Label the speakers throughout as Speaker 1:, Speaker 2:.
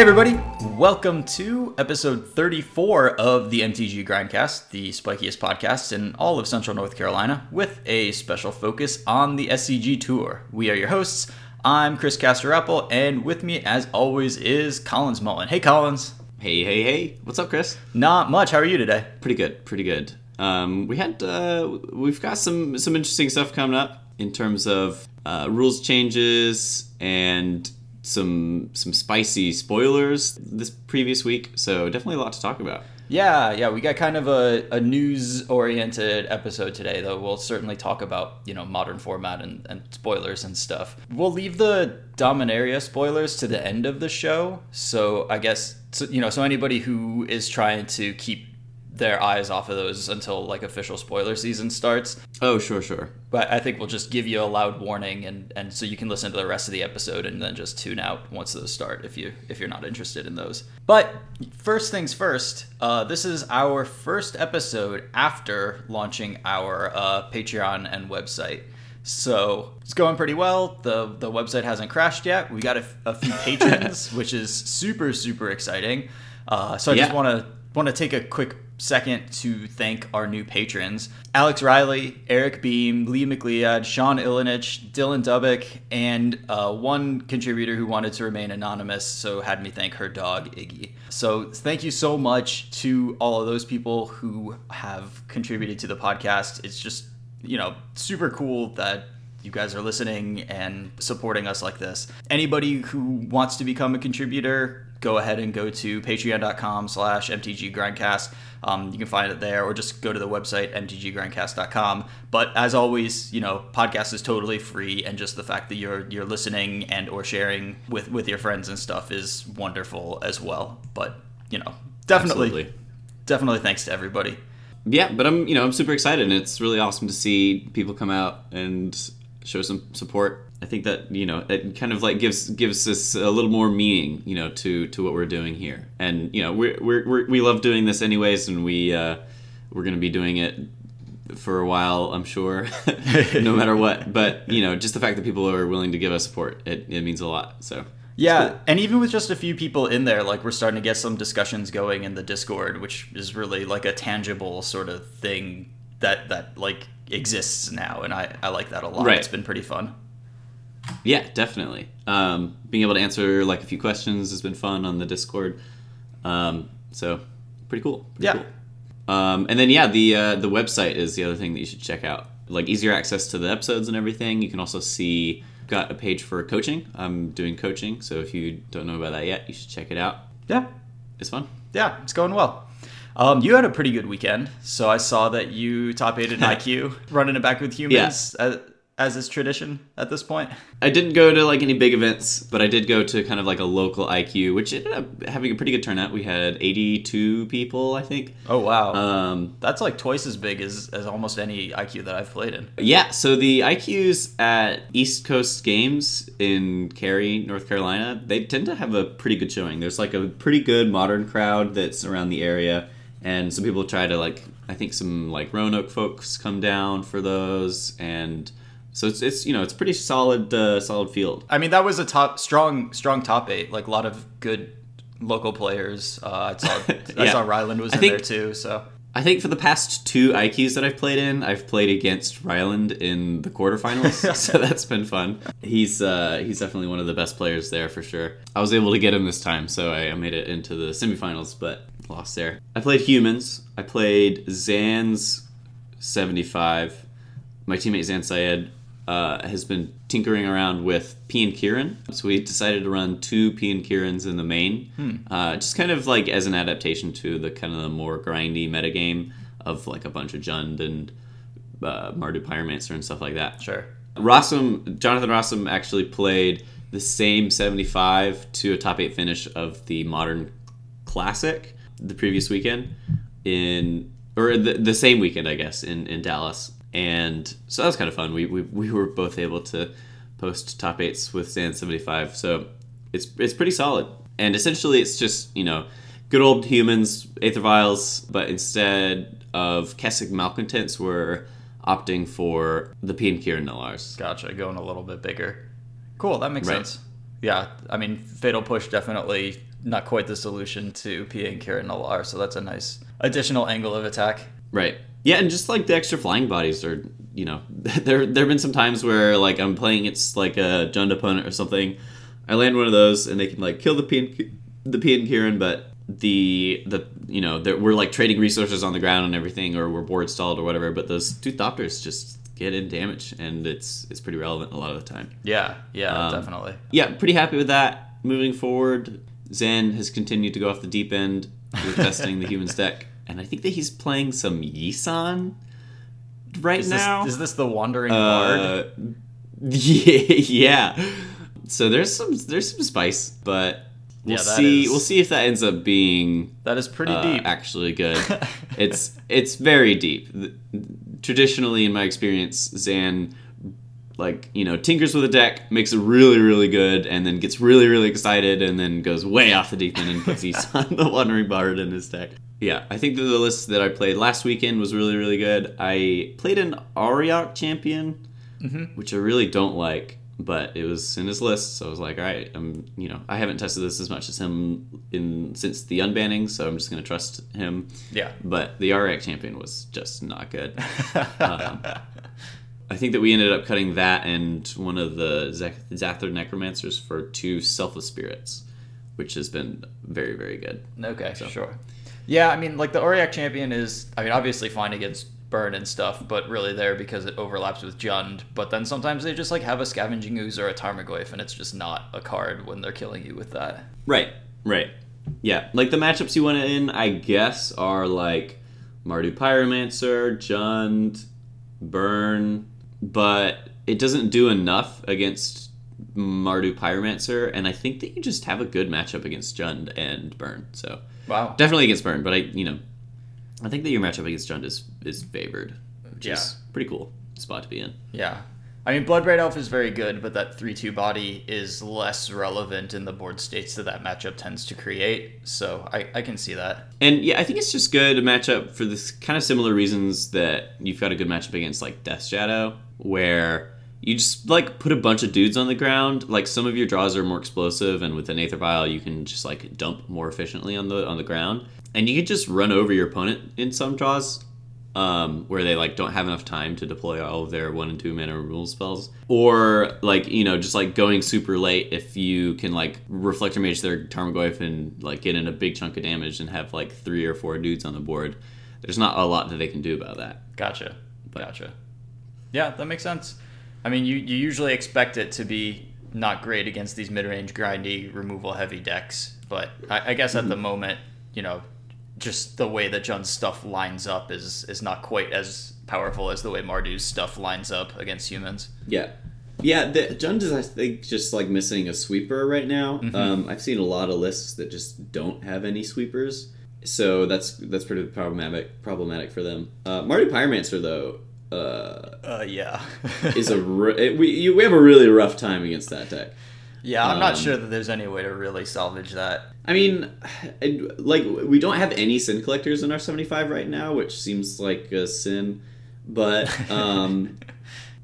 Speaker 1: Hey, everybody. Welcome to episode 34 of the MTG Grindcast, the spikiest podcast in all of Central North Carolina, with a special focus on the SCG Tour. We are your hosts. I'm Chris Casterapple, and with me, as always, is Collins Mullen. Hey, Collins.
Speaker 2: Hey, hey, hey! What's up, Chris?
Speaker 1: Not much. How are you today?
Speaker 2: Pretty good, pretty good. Um, we had uh, we've got some some interesting stuff coming up in terms of uh, rules changes and some some spicy spoilers this previous week. So definitely a lot to talk about.
Speaker 1: Yeah, yeah, we got kind of a, a news oriented episode today, though. We'll certainly talk about, you know, modern format and, and spoilers and stuff. We'll leave the Dominaria spoilers to the end of the show. So I guess, so, you know, so anybody who is trying to keep their eyes off of those until like official spoiler season starts.
Speaker 2: Oh, sure, sure.
Speaker 1: But I think we'll just give you a loud warning and, and so you can listen to the rest of the episode and then just tune out once those start if you if you're not interested in those. But first things first, uh, this is our first episode after launching our uh, Patreon and website. So it's going pretty well. the The website hasn't crashed yet. We got a, a few patrons, which is super super exciting. Uh, so I
Speaker 2: Yeah.
Speaker 1: just want to want to take a quick second to thank our new patrons Alex Riley, Eric Beam, Lee McLeod, Sean Ilinich, Dylan Dubbick, and uh, one contributor who wanted to remain anonymous, so had me thank her dog, Iggy. So thank you so much to all of those people who have contributed to the podcast. It's just, you know, super cool that you guys are listening and supporting us like this. Anybody who wants to become a contributor, go ahead and go to patreon.com slash mtggrindcast. Um, you can find it there or just go to the website mtggrindcast.com. But as always, you know, podcast is totally free and just the fact that you're you're listening and or sharing with with your friends and stuff is wonderful as well. But, you know, definitely
Speaker 2: Absolutely.
Speaker 1: definitely thanks to everybody.
Speaker 2: Yeah, but I'm you know I'm super excited, and it's really awesome to see people come out and show some support. I think that you know it kind of like gives gives us a little more meaning, you know, to to what we're doing here. And you know we're, we're, we're we love doing this anyways, and we uh, we're gonna be doing it for a while, I'm sure, no matter what. But you know, just the fact that people are willing to give us support, it, it means a lot. So
Speaker 1: Yeah, and even with just a few people in there, like we're starting to get some discussions going in the Discord, which is really like a tangible sort of thing that that like exists now, and I I like that a lot.
Speaker 2: Right.
Speaker 1: It's been pretty fun.
Speaker 2: Yeah, definitely. Um, being able to answer like a few questions has been fun on the Discord. Um, so pretty cool. Pretty
Speaker 1: Yeah.
Speaker 2: Cool. Um, and then yeah, the uh, the website is the other thing that you should check out. Like easier access to the episodes and everything. You can also see got a page for coaching. I'm doing coaching, so if you don't know about that yet, you should check it out.
Speaker 1: Yeah,
Speaker 2: It's fun.
Speaker 1: yeah, it's going well. Um, you had a pretty good weekend, so I saw that you top eight in IQ, running it back with humans as, as is tradition at this point.
Speaker 2: I didn't go to like any big events, but I did go to kind of like a local IQ, which ended up having a pretty good turnout. We had 82 people, I think.
Speaker 1: Oh wow,
Speaker 2: Um,
Speaker 1: that's like twice as big as as almost any IQ that I've played in.
Speaker 2: Yeah, so the IQs at East Coast Games in Cary, North Carolina, they tend to have a pretty good showing. There's like a pretty good modern crowd that's around the area, and some people try to like I think some like Roanoke folks come down for those, and so it's it's you know it's pretty solid uh, solid field.
Speaker 1: I mean, that was a top, strong, strong top eight. Like a lot of good local players. Uh, I saw, I saw Ryland was
Speaker 2: I
Speaker 1: in
Speaker 2: think-
Speaker 1: there too. So
Speaker 2: I think for the past two IQs that I've played in, I've played against Ryland in the quarterfinals, so that's been fun. He's uh, he's definitely one of the best players there for sure. I was able to get him this time, so I, I made it into the semifinals, but lost there. I played humans. I played Zan's seventy five. My teammate Zan Syed uh, has been tinkering around with Pia and Kiran, so we decided to run two Pia and Kirans in the main, uh, just kind of like as an adaptation to the kind of the more grindy metagame of like a bunch of Jund and uh, Mardu Pyromancer and stuff like that.
Speaker 1: sure.
Speaker 2: Rosum, Jonathan Rosum actually played the same 75 to a top 8 finish of the Modern Classic the previous weekend in or the, the same weekend I guess in, in Dallas. And so that was kind of fun. We, we, we were both able to post top 8s with Zan's 75. So it's it's pretty solid. And essentially it's just, you know, good old humans, Aether Vials, but instead of Kessig Malcontents, we're opting for the Pia and Kiran.
Speaker 1: Gotcha. Going a little bit bigger. Cool. That makes
Speaker 2: Right.
Speaker 1: sense. Yeah. I mean, Fatal Push definitely not quite the solution to Pia and Kiran Nalaar, so that's a nice additional angle of attack.
Speaker 2: Right. Yeah, and just like the extra flying bodies are, you know, there there have been some times where like I'm playing it's like a Jund opponent or something, I land one of those and they can like kill the P and, the Pia and Kiran, but the the you know we're like trading resources on the ground and everything, or we're board stalled or whatever. But those two Thopters just get in damage, and it's it's pretty relevant a lot of the time.
Speaker 1: Yeah, yeah,
Speaker 2: Um,
Speaker 1: definitely.
Speaker 2: Yeah, pretty happy with that. Moving forward, Zen has continued to go off the deep end with testing the humans deck, and I think that he's playing some Yisan right
Speaker 1: Is
Speaker 2: now.
Speaker 1: this, is this the wandering bard?
Speaker 2: Uh, yeah, yeah. So there's some there's some spice, but we'll
Speaker 1: Yeah,
Speaker 2: see
Speaker 1: is-
Speaker 2: we'll see if that ends up being
Speaker 1: That is pretty
Speaker 2: uh,
Speaker 1: deep.
Speaker 2: actually good. it's it's very deep. Traditionally, in my experience, Zan like you know tinkers with a deck, makes it really really good, and then gets really really excited, and then goes way off the deep end and puts on the Wandering Bard in his deck. Yeah, I think the list that I played last weekend was really really good. I played an Auriok champion, which I really don't like. But it was in his list, so I was like, "All right, I'm, you know, I haven't tested this as much as him in since the unbanning, so I'm just gonna trust him."
Speaker 1: yeah.
Speaker 2: but the Auriok champion was just not good. Um, I think that we ended up cutting that and one of the Zath- Xathrid Necromancers for two Selfless Spirits, which has been very, very good.
Speaker 1: Okay, so. sure. Yeah, I mean, like the Auriok champion is, I mean, obviously fine against burn and stuff, but really there because it overlaps with Jund. But then sometimes they just like have a Scavenging Ooze or a Tarmogoyf, and it's just not a card when they're killing you with that.
Speaker 2: Right, right. Yeah, like the matchups you want to in, I guess, are like Mardu Pyromancer, Jund, Burn, but it doesn't do enough against Mardu Pyromancer, and I think that you just have a good matchup against Jund and Burn. So
Speaker 1: Wow.
Speaker 2: definitely against Burn, but I, you know, I think that your matchup against Jund is is favored, which
Speaker 1: Yeah.
Speaker 2: is pretty cool spot to be in.
Speaker 1: Yeah. I mean, Bloodbraid Elf is very good, but that 3 2 body is less relevant in the board states that that matchup tends to create. So I, I can see that.
Speaker 2: And yeah, I think it's just good to match up for this kind of similar reasons that you've got a good matchup against like Death Shadow, where you just like put a bunch of dudes on the ground. Like some of your draws are more explosive, and with an Aether Vial, you can just like dump more efficiently on the on the ground, and you can just run over your opponent in some draws. Um, where they like don't have enough time to deploy all of their one and two mana removal spells, or like you know just like going super late if you can like reflector mage their Tarmogoyf and like get in a big chunk of damage and have like three or four dudes on the board. There's not a lot that they can do about that.
Speaker 1: Gotcha. Gotcha. Yeah, that makes sense. I mean, you, you usually expect it to be not great against these mid range, grindy, removal heavy decks, but I, I guess at the moment, you know, just the way that Jund's stuff lines up is is not quite as powerful as the way Mardu's stuff lines up against humans.
Speaker 2: Yeah. Yeah, the Jund is I think just like missing a sweeper right now. Um, I've seen a lot of lists that just don't have any sweepers, so that's that's pretty problematic problematic for them. Uh, Mardu Pyromancer though uh,
Speaker 1: Uh, yeah.
Speaker 2: is a we you, we have a really rough time against that deck.
Speaker 1: yeah, I'm not
Speaker 2: um,
Speaker 1: sure that there's any way to really salvage that.
Speaker 2: I mean, like we don't have any sin collectors in our 75 right now, which seems like a sin. But um,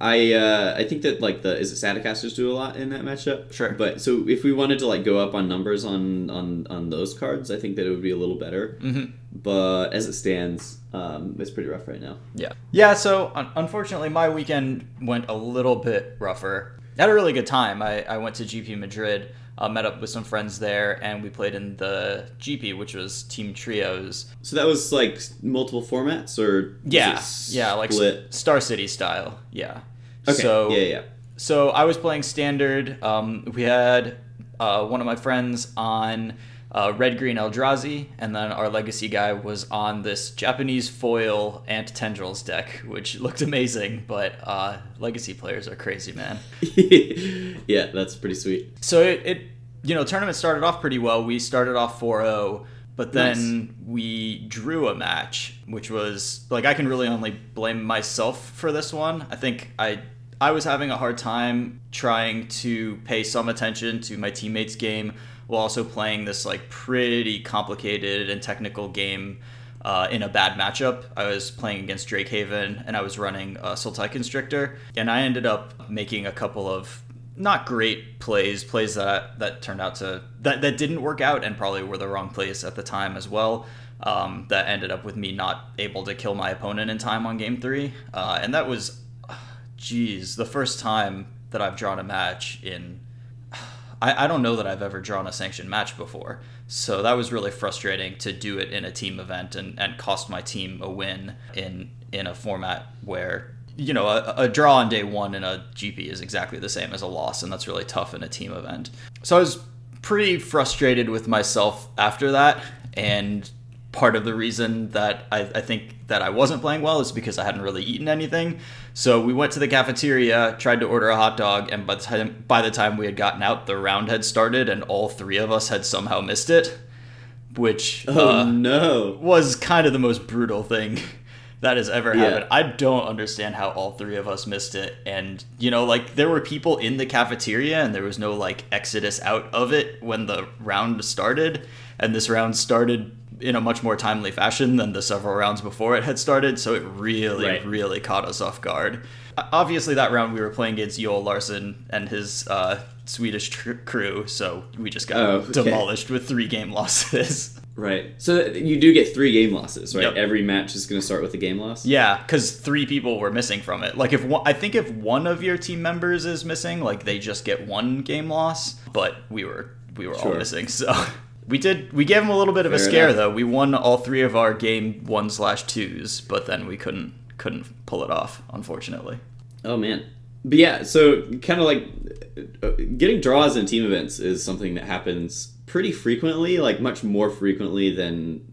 Speaker 2: I uh, I think that like the is it Staticasters do a lot in that matchup.
Speaker 1: Sure.
Speaker 2: But so if we wanted to like go up on numbers on on on those cards, I think that it would be a little better.
Speaker 1: Mhm.
Speaker 2: But as it stands, um, it's pretty rough right now.
Speaker 1: Yeah. Yeah, so un- unfortunately, my weekend went a little bit rougher. I had a really good time. I, I went to GP Madrid, uh, met up with some friends there, and we played in the GP, which was Team Trios.
Speaker 2: So that was like multiple formats, or
Speaker 1: Yeah. Yeah, like
Speaker 2: split.
Speaker 1: Star City style. Yeah.
Speaker 2: Okay.
Speaker 1: So,
Speaker 2: yeah, yeah.
Speaker 1: so I was playing standard. Um, we had uh, one of my friends on uh, Red Green Eldrazi, and then our legacy guy was on this Japanese foil Ant Tendrils deck, which looked amazing. But uh, legacy players are crazy, man.
Speaker 2: yeah, that's pretty sweet.
Speaker 1: So it, it, you know, tournament started off pretty well. We started off 4-0, but then we drew a match, which was like I can really only blame myself for this one. I think I I was having a hard time trying to pay some attention to my teammates' game while also playing this like pretty complicated and technical game uh, in a bad matchup. I was playing against Drake Haven and I was running a Sultai Constrictor, and I ended up making a couple of not great plays, plays that that turned out to that that didn't work out and probably were the wrong plays at the time as well. Um, that ended up with me not able to kill my opponent in time on game three, uh, and that was, geez, the first time that I've drawn a match in. I, I don't know that I've ever drawn a sanctioned match before, so that was really frustrating to do it in a team event and, and cost my team a win in in a format where you know, a, a, draw on day one in a GP is exactly the same as a loss, and that's really tough in a team event. So I was pretty frustrated with myself after that, and part of the reason that I, I, think that I wasn't playing well is because I hadn't really eaten anything. So we went to the cafeteria, tried to order a hot dog, and by the time by the time we had gotten out, the round had started, and all three of us had somehow missed it, which
Speaker 2: oh uh, no
Speaker 1: was kind of the most brutal thing that has ever happened. Yeah. I don't understand how all three of us missed it. And, you know, like there were people in the cafeteria and there was no like exodus out of it when the round started. And this round started in a much more timely fashion than the several rounds before it had started. So it really, right. really caught us off guard. Obviously, that round we were playing against Joel Larsson and his uh, Swedish tr- crew. So we just got oh, okay. demolished with three game losses.
Speaker 2: Right. So you do get three game losses, right? Yep. Every match is going to start with a game loss.
Speaker 1: Yeah, because three people were missing from it. Like if one, I think if one of your team members is missing, like they just get one game loss. But we were we were sure. all missing, so we did we gave them a little bit of Fair a scare enough. though. We won all three of our game one slash twos, but then we couldn't couldn't pull it off, unfortunately.
Speaker 2: Oh man. But yeah, so kind of like uh, getting draws in team events is something that happens pretty frequently, like much more frequently than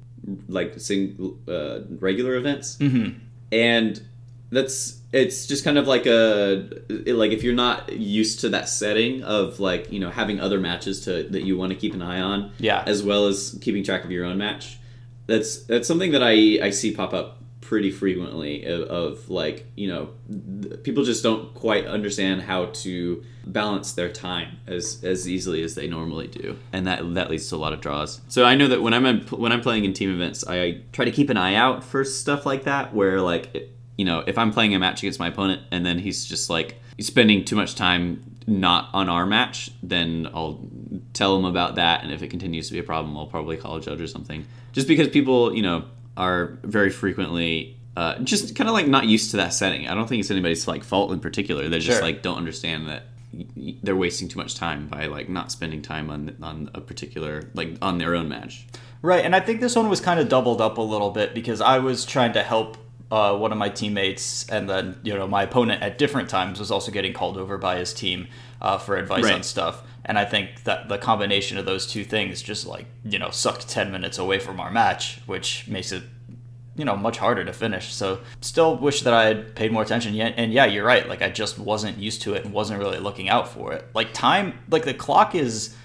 Speaker 2: like sing uh, regular events.
Speaker 1: Mm-hmm.
Speaker 2: And that's it's just kind of like a like if you're not used to that setting of like you know having other matches to that you want to keep an eye on
Speaker 1: yeah.
Speaker 2: as well as keeping track of your own match that's that's something that i i see pop up pretty frequently of, of, like you know people just don't quite understand how to balance their time as as easily as they normally do. And that that leads to a lot of draws. So i know that when i'm in, when i'm playing in team events i try to keep an eye out for stuff like that where like you know if i'm playing a match against my opponent and then he's just like spending too much time not on our match then i'll tell him about that and if it continues to be a problem i'll probably call a judge or something just because people you know are very frequently uh, just kind of like not used to that setting. I don't think it's anybody's like fault in particular. They just sure. like don't understand that they're wasting too much time by like not spending time on on a particular like on their own match.
Speaker 1: Right, and I think this one was kind of doubled up a little bit because I was trying to help uh, one of my teammates, and then you know my opponent at different times was also getting called over by his team uh, for advice right. on stuff. And I think that the combination of those two things just like you know sucked ten minutes away from our match, which makes it you know much harder to finish. So still wish that I had paid more attention. Yet, and yeah, you're right. Like I just wasn't used to it and wasn't really looking out for it. Like time, like the clock is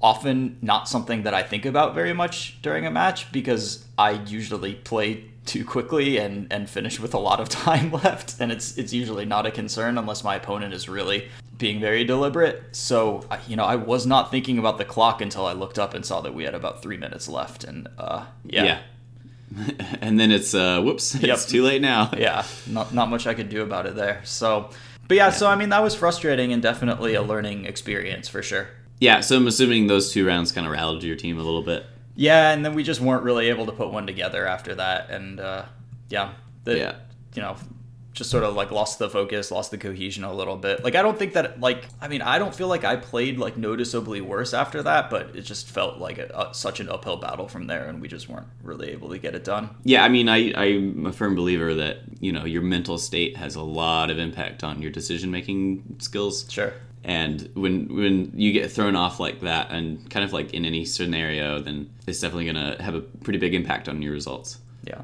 Speaker 1: often not something that I think about very much during a match because I usually play too quickly and and finish with a lot of time left and it's it's usually not a concern unless my opponent is really being very deliberate. So you know I was not thinking about the clock until I looked up and saw that we had about 3 minutes left and uh yeah, yeah.
Speaker 2: and then it's uh whoops yep. it's too late now.
Speaker 1: Yeah not not much i could do about it there. So but yeah, yeah, so i mean that was frustrating and definitely a learning experience for sure.
Speaker 2: Yeah so i'm assuming those two rounds kind of rallied your team a little bit
Speaker 1: yeah and then we just weren't really able to put one together after that and uh yeah the, yeah you know just sort of like lost the focus, lost the cohesion a little bit. Like I don't think that like I mean I don't feel like I played like noticeably worse after that, but it just felt like a, a, such an uphill battle from there, and we just weren't really able to get it done.
Speaker 2: Yeah, I mean I I'm a firm believer that you know your mental state has a lot of impact on your decision making skills.
Speaker 1: Sure.
Speaker 2: And when when you get thrown off like that, and kind of like in any scenario, then it's definitely gonna have a pretty big impact on your results.
Speaker 1: Yeah.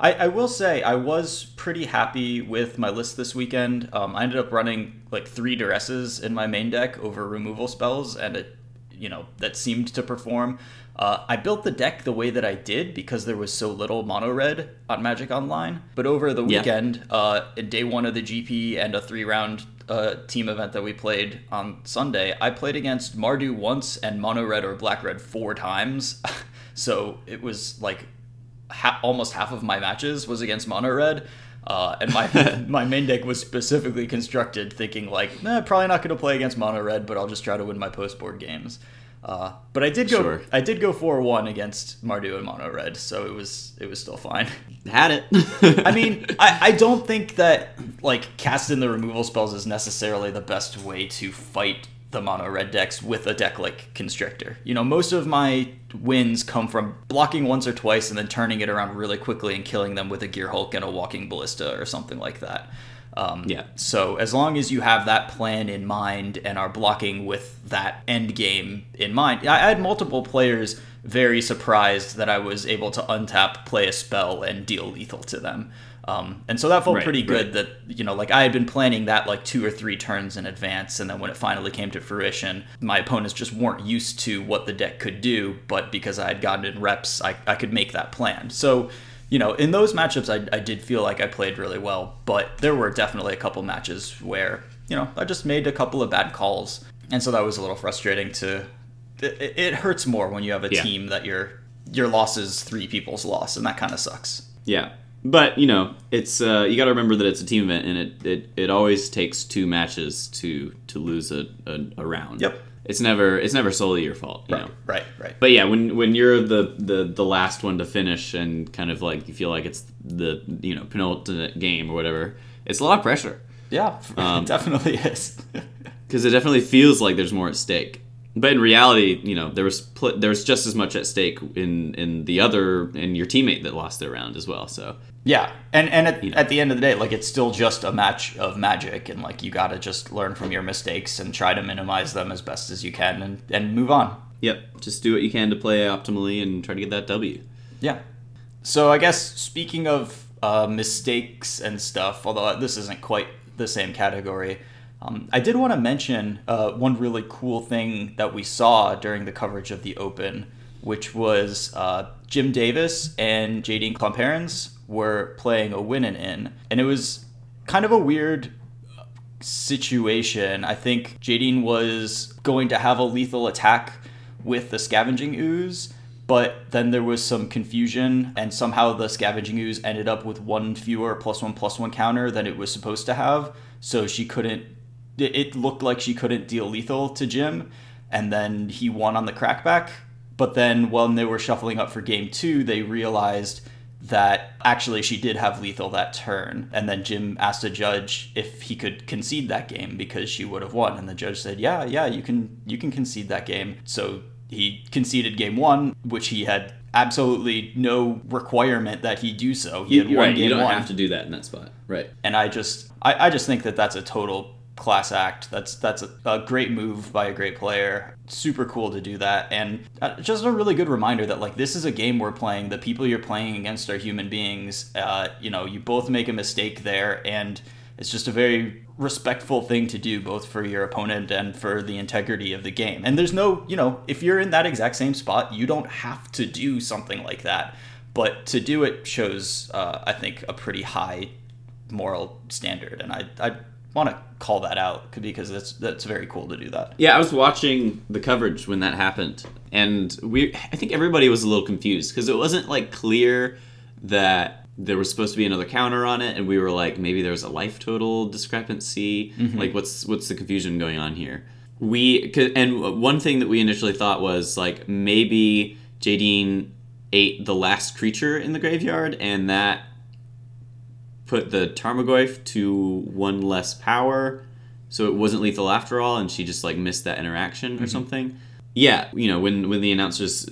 Speaker 1: I, I will say I was pretty happy with my list this weekend. Um, I ended up running like three duresses in my main deck over removal spells, and it, you know, that seemed to perform. Uh, I built the deck the way that I did because there was so little mono red on Magic Online. But over the weekend, yeah. uh, day one of the GP and a three round uh, team event that we played on Sunday, I played against Mardu once and mono red or black red four times. so it was like ha- almost half of my matches was against mono red. Uh, and my my main deck was specifically constructed thinking like, nah, probably not going to play against mono red, but I'll just try to win my post board games. Uh, but I did go
Speaker 2: Sure.
Speaker 1: I did go four one against Mardu and mono red, so it was it was still fine.
Speaker 2: Had it.
Speaker 1: I mean, I, I don't think that like casting the removal spells is necessarily the best way to fight the mono red decks with a deck like Constrictor. You know, most of my wins come from blocking once or twice and then turning it around really quickly and killing them with a Gear Hulk and a Walking Ballista or something like that. Um,
Speaker 2: Yeah.
Speaker 1: So as long as you have that plan in mind and are blocking with that end game in mind, I had multiple players very surprised that I was able to untap, play a spell, and deal lethal to them. Um, and so that felt
Speaker 2: Right,
Speaker 1: pretty good.
Speaker 2: right.
Speaker 1: That you know, like I had been planning that like two or three turns in advance, and then when it finally came to fruition, my opponents just weren't used to what the deck could do. But because I had gotten in reps, I, I could make that plan. So you know, in those matchups, I, I did feel like I played really well, but there were definitely a couple matches where, you know, I just made a couple of bad calls. And so that was a little frustrating to. It, it hurts more when you have a
Speaker 2: Yeah.
Speaker 1: team that your your loss is three people's loss, and that kind of sucks.
Speaker 2: Yeah, but you know, it's uh, you got to remember that it's a team event, and it, it, it always takes two matches to to lose a, a, a round.
Speaker 1: Yep.
Speaker 2: It's never it's never solely your fault. You
Speaker 1: Right,
Speaker 2: know.
Speaker 1: right, right.
Speaker 2: But yeah, when when you're the, the the last one to finish and kind of like you feel like it's the you know penultimate game or whatever, it's a lot of pressure
Speaker 1: Yeah,
Speaker 2: Um,
Speaker 1: it definitely is.
Speaker 2: because it definitely feels like there's more at stake. But in reality, you know, there was pl- there was just as much at stake in in the other in your teammate that lost their round as well. So
Speaker 1: Yeah, and and at,
Speaker 2: You know.
Speaker 1: at the end of the day, like it's still just a match of magic, and like you got to just learn from your mistakes and try to minimize them as best as you can, and and move on.
Speaker 2: yep, just do what you can to play optimally and try to get that W.
Speaker 1: Yeah. So I guess speaking of uh, mistakes and stuff, although this isn't quite the same category, um, I did want to mention uh, one really cool thing that we saw during the coverage of the Open, which was uh, Jim Davis and Jadine Klomparens were playing a win and in, and it was kind of a weird situation. I think Jadine was going to have a lethal attack with the scavenging ooze, but then there was some confusion, and somehow the scavenging ooze ended up with one fewer plus one plus one counter than it was supposed to have. So she couldn't. It looked like she couldn't deal lethal to Jim, and then he won on the crackback. But then when they were shuffling up for game two, they realized that actually she did have lethal that turn. And then Jim asked the judge if he could concede that game because she would have won. And the judge said, Yeah, yeah, you can you can concede that game. So he conceded game one, which he had absolutely no requirement that he do so. He had won
Speaker 2: right.
Speaker 1: game
Speaker 2: You don't
Speaker 1: one
Speaker 2: have to do that in that spot. Right.
Speaker 1: and I just I, I just think that that's a total class act. That's that's a, a great move by a great player. Super cool to do that, and uh, just a really good reminder that like this is a game we're playing. The people you're playing against are human beings. Uh, you know, you both make a mistake there, and it's just a very respectful thing to do, both for your opponent and for the integrity of the game. And there's no, you know, if you're in that exact same spot, you don't have to do something like that. But to do it shows, uh, I think, a pretty high moral standard, and I I want to call that out because that's that's very cool to do that.
Speaker 2: Yeah, I was watching the coverage when that happened, and we I think everybody was a little confused because it wasn't like clear that there was supposed to be another counter on it, and we were like maybe there's a life total discrepancy. Mm-hmm. Like what's what's the confusion going on here? We and one thing that we initially thought was like maybe Jadine ate the last creature in the graveyard, and that put the Tarmogoyf to one less power, so it wasn't lethal after all, and she just like missed that interaction or mm-hmm. something. Yeah, you know, when when the announcers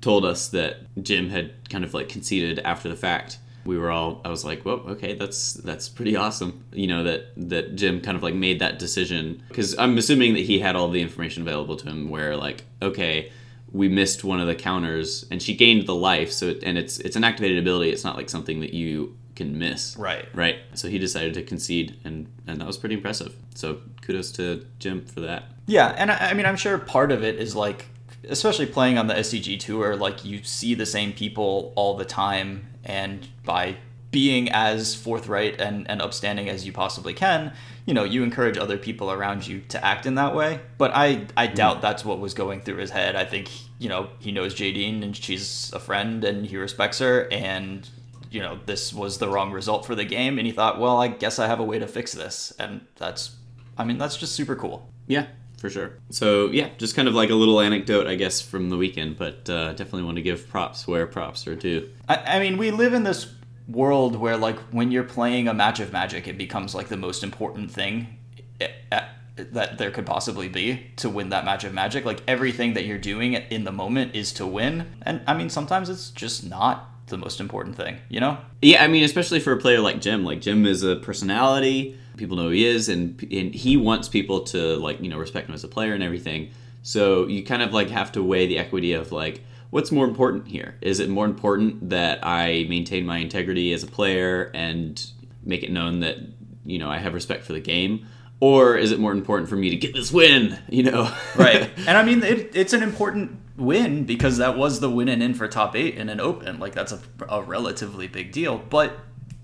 Speaker 2: told us that Jim had kind of like conceded after the fact, we were all I was like, well, okay, that's that's pretty awesome. You know that that Jim kind of like made that decision because I'm assuming that he had all the information available to him. Where like, okay, we missed one of the counters, and she gained the life. So it, and it's it's an activated ability. It's not like something that you can miss.
Speaker 1: Right.
Speaker 2: Right. So he decided to concede, and and that was pretty impressive. So kudos to Jim for that.
Speaker 1: Yeah, and I, I mean, I'm sure part of it is like, especially playing on the SCG tour, like you see the same people all the time, and by being as forthright and, and upstanding as you possibly can, you know, you encourage other people around you to act in that way. But I, I mm-hmm. doubt that's what was going through his head. I think, you know, he knows Jadine and she's a friend and he respects her and you know this was the wrong result for the game, and he thought, well, I guess I have a way to fix this, and that's, I mean, that's just super cool.
Speaker 2: Yeah, for sure. So yeah, just kind of like a little anecdote, I guess, from the weekend, but uh, definitely want to give props where props are due.
Speaker 1: I, I mean, we live in this world where like when you're playing a match of Magic, it becomes like the most important thing. At, eh, that there could possibly be to win that match of magic like everything that you're doing in the moment is to win and i mean sometimes it's just not the most important thing you know?
Speaker 2: Yeah i mean especially for a player like jim. Like jim is a personality. People know who he is and, and he wants people to like you know respect him as a player and everything. So you kind of like have to weigh the equity of like what's more important here? Is it more important that i maintain my integrity as a player and make it known that you know i have respect for the game? Or is it more important for me to get this win? You know,
Speaker 1: right? And I mean, it, it's an important win because that was the win and in for top eight in an open. Like that's a, a relatively big deal, but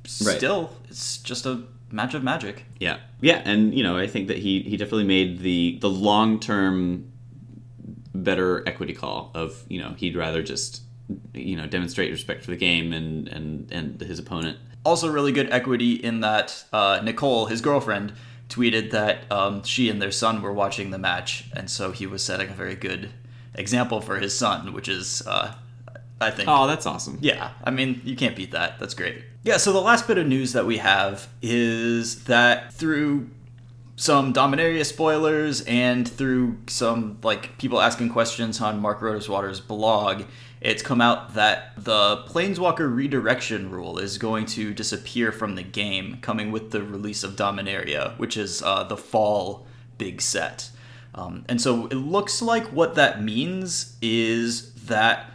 Speaker 1: still, right. it's just a match of magic.
Speaker 2: Yeah, yeah, and you know, I think that he he definitely made the the long term better equity call of you know he'd rather just you know demonstrate respect for the game and and and his opponent.
Speaker 1: Also, really good equity in that uh, Nicole, his girlfriend tweeted that um, she and their son were watching the match, and so he was setting a very good example for his son, which is, uh, I think.
Speaker 2: Oh, that's awesome.
Speaker 1: Yeah, I mean, you can't beat that. That's great. Yeah, so the last bit of news that we have is that through some Dominaria spoilers and through some like people asking questions on Mark Rosewater's blog, it's come out that the Planeswalker redirection rule is going to disappear from the game, coming with the release of Dominaria, which is uh, the fall big set. Um, and so it looks like what that means is that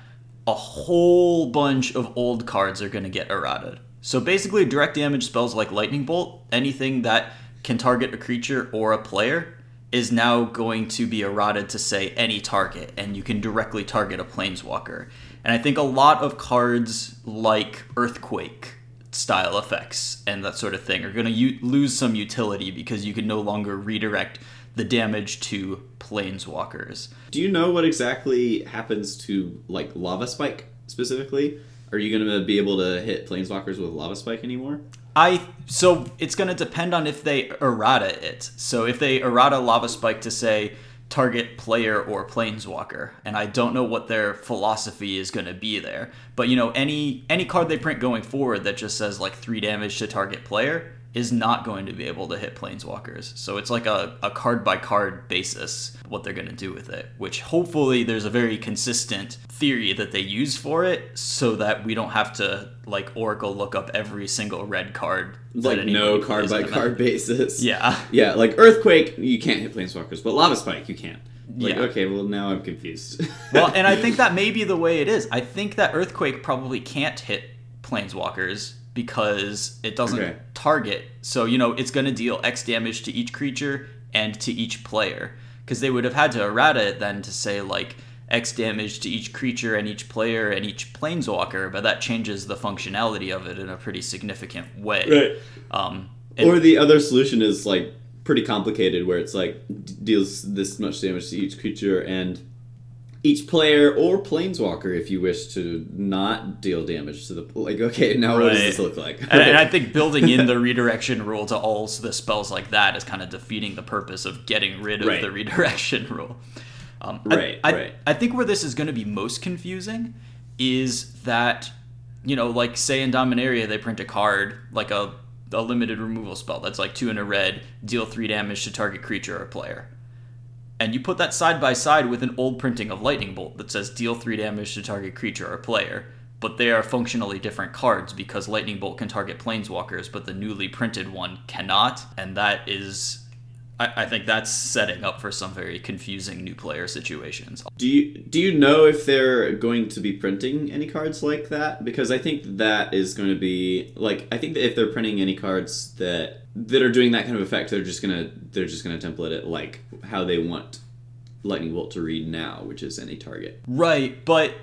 Speaker 1: a whole bunch of old cards are going to get errated. So basically, direct damage spells like Lightning Bolt, anything that can target a creature or a player, is now going to be eroded to say any target, and you can directly target a planeswalker. And I think a lot of cards like Earthquake style effects and that sort of thing are going to u- lose some utility because you can no longer redirect the damage to planeswalkers.
Speaker 2: Do you know what exactly happens to like Lava Spike specifically? Are you going to be able to hit planeswalkers with Lava Spike anymore?
Speaker 1: I so it's going to depend on if they errata it. So if they errata lava spike to say target player or planeswalker, and I don't know what their philosophy is going to be there. But you know, any any card they print going forward that just says like three damage to target player is not going to be able to hit planeswalkers. So it's like a, a card by card basis what they're going to do with it, which hopefully there's a very consistent theory that they use for it so that we don't have to like Oracle look up every single red card.
Speaker 2: Like no card by card basis.
Speaker 1: Yeah.
Speaker 2: Yeah, like Earthquake, you can't hit planeswalkers, but Lava Spike, you can. Like, yeah. okay, well now I'm confused.
Speaker 1: well, and I think that may be the way it is. I think that Earthquake probably can't hit planeswalkers because it doesn't okay. target. So, you know, it's going to deal X damage to each creature and to each player. Because they would have had to errata it then to say, like, X damage to each creature and each player and each planeswalker, but that changes the functionality of it in a pretty significant way.
Speaker 2: Right. Um, or the other solution is, like, pretty complicated where it's like deals this much damage to each creature and each player or planeswalker if you wish to not deal damage to the like okay now right. what does this look like
Speaker 1: and, and, i think building in the redirection rule to all the spells like that is kind of defeating the purpose of getting rid of right. the redirection rule
Speaker 2: um, right,
Speaker 1: I,
Speaker 2: right.
Speaker 1: I think where this is going to be most confusing is that you know like say in dominaria they print a card like a, a limited removal spell that's like two in a red deal three damage to target creature or player and you put that side by side with an old printing of Lightning Bolt that says deal 3 damage to target creature or player, but they are functionally different cards because Lightning Bolt can target planeswalkers, but the newly printed one cannot, and that is. I, I think that's setting up for some very confusing new player situations.
Speaker 2: Do you do you know if they're going to be printing any cards like that? Because I think that is going to be like I think that if they're printing any cards that that are doing that kind of effect, they're just gonna they're just gonna template it like how they want lightning bolt to read now, which is any target.
Speaker 1: Right, but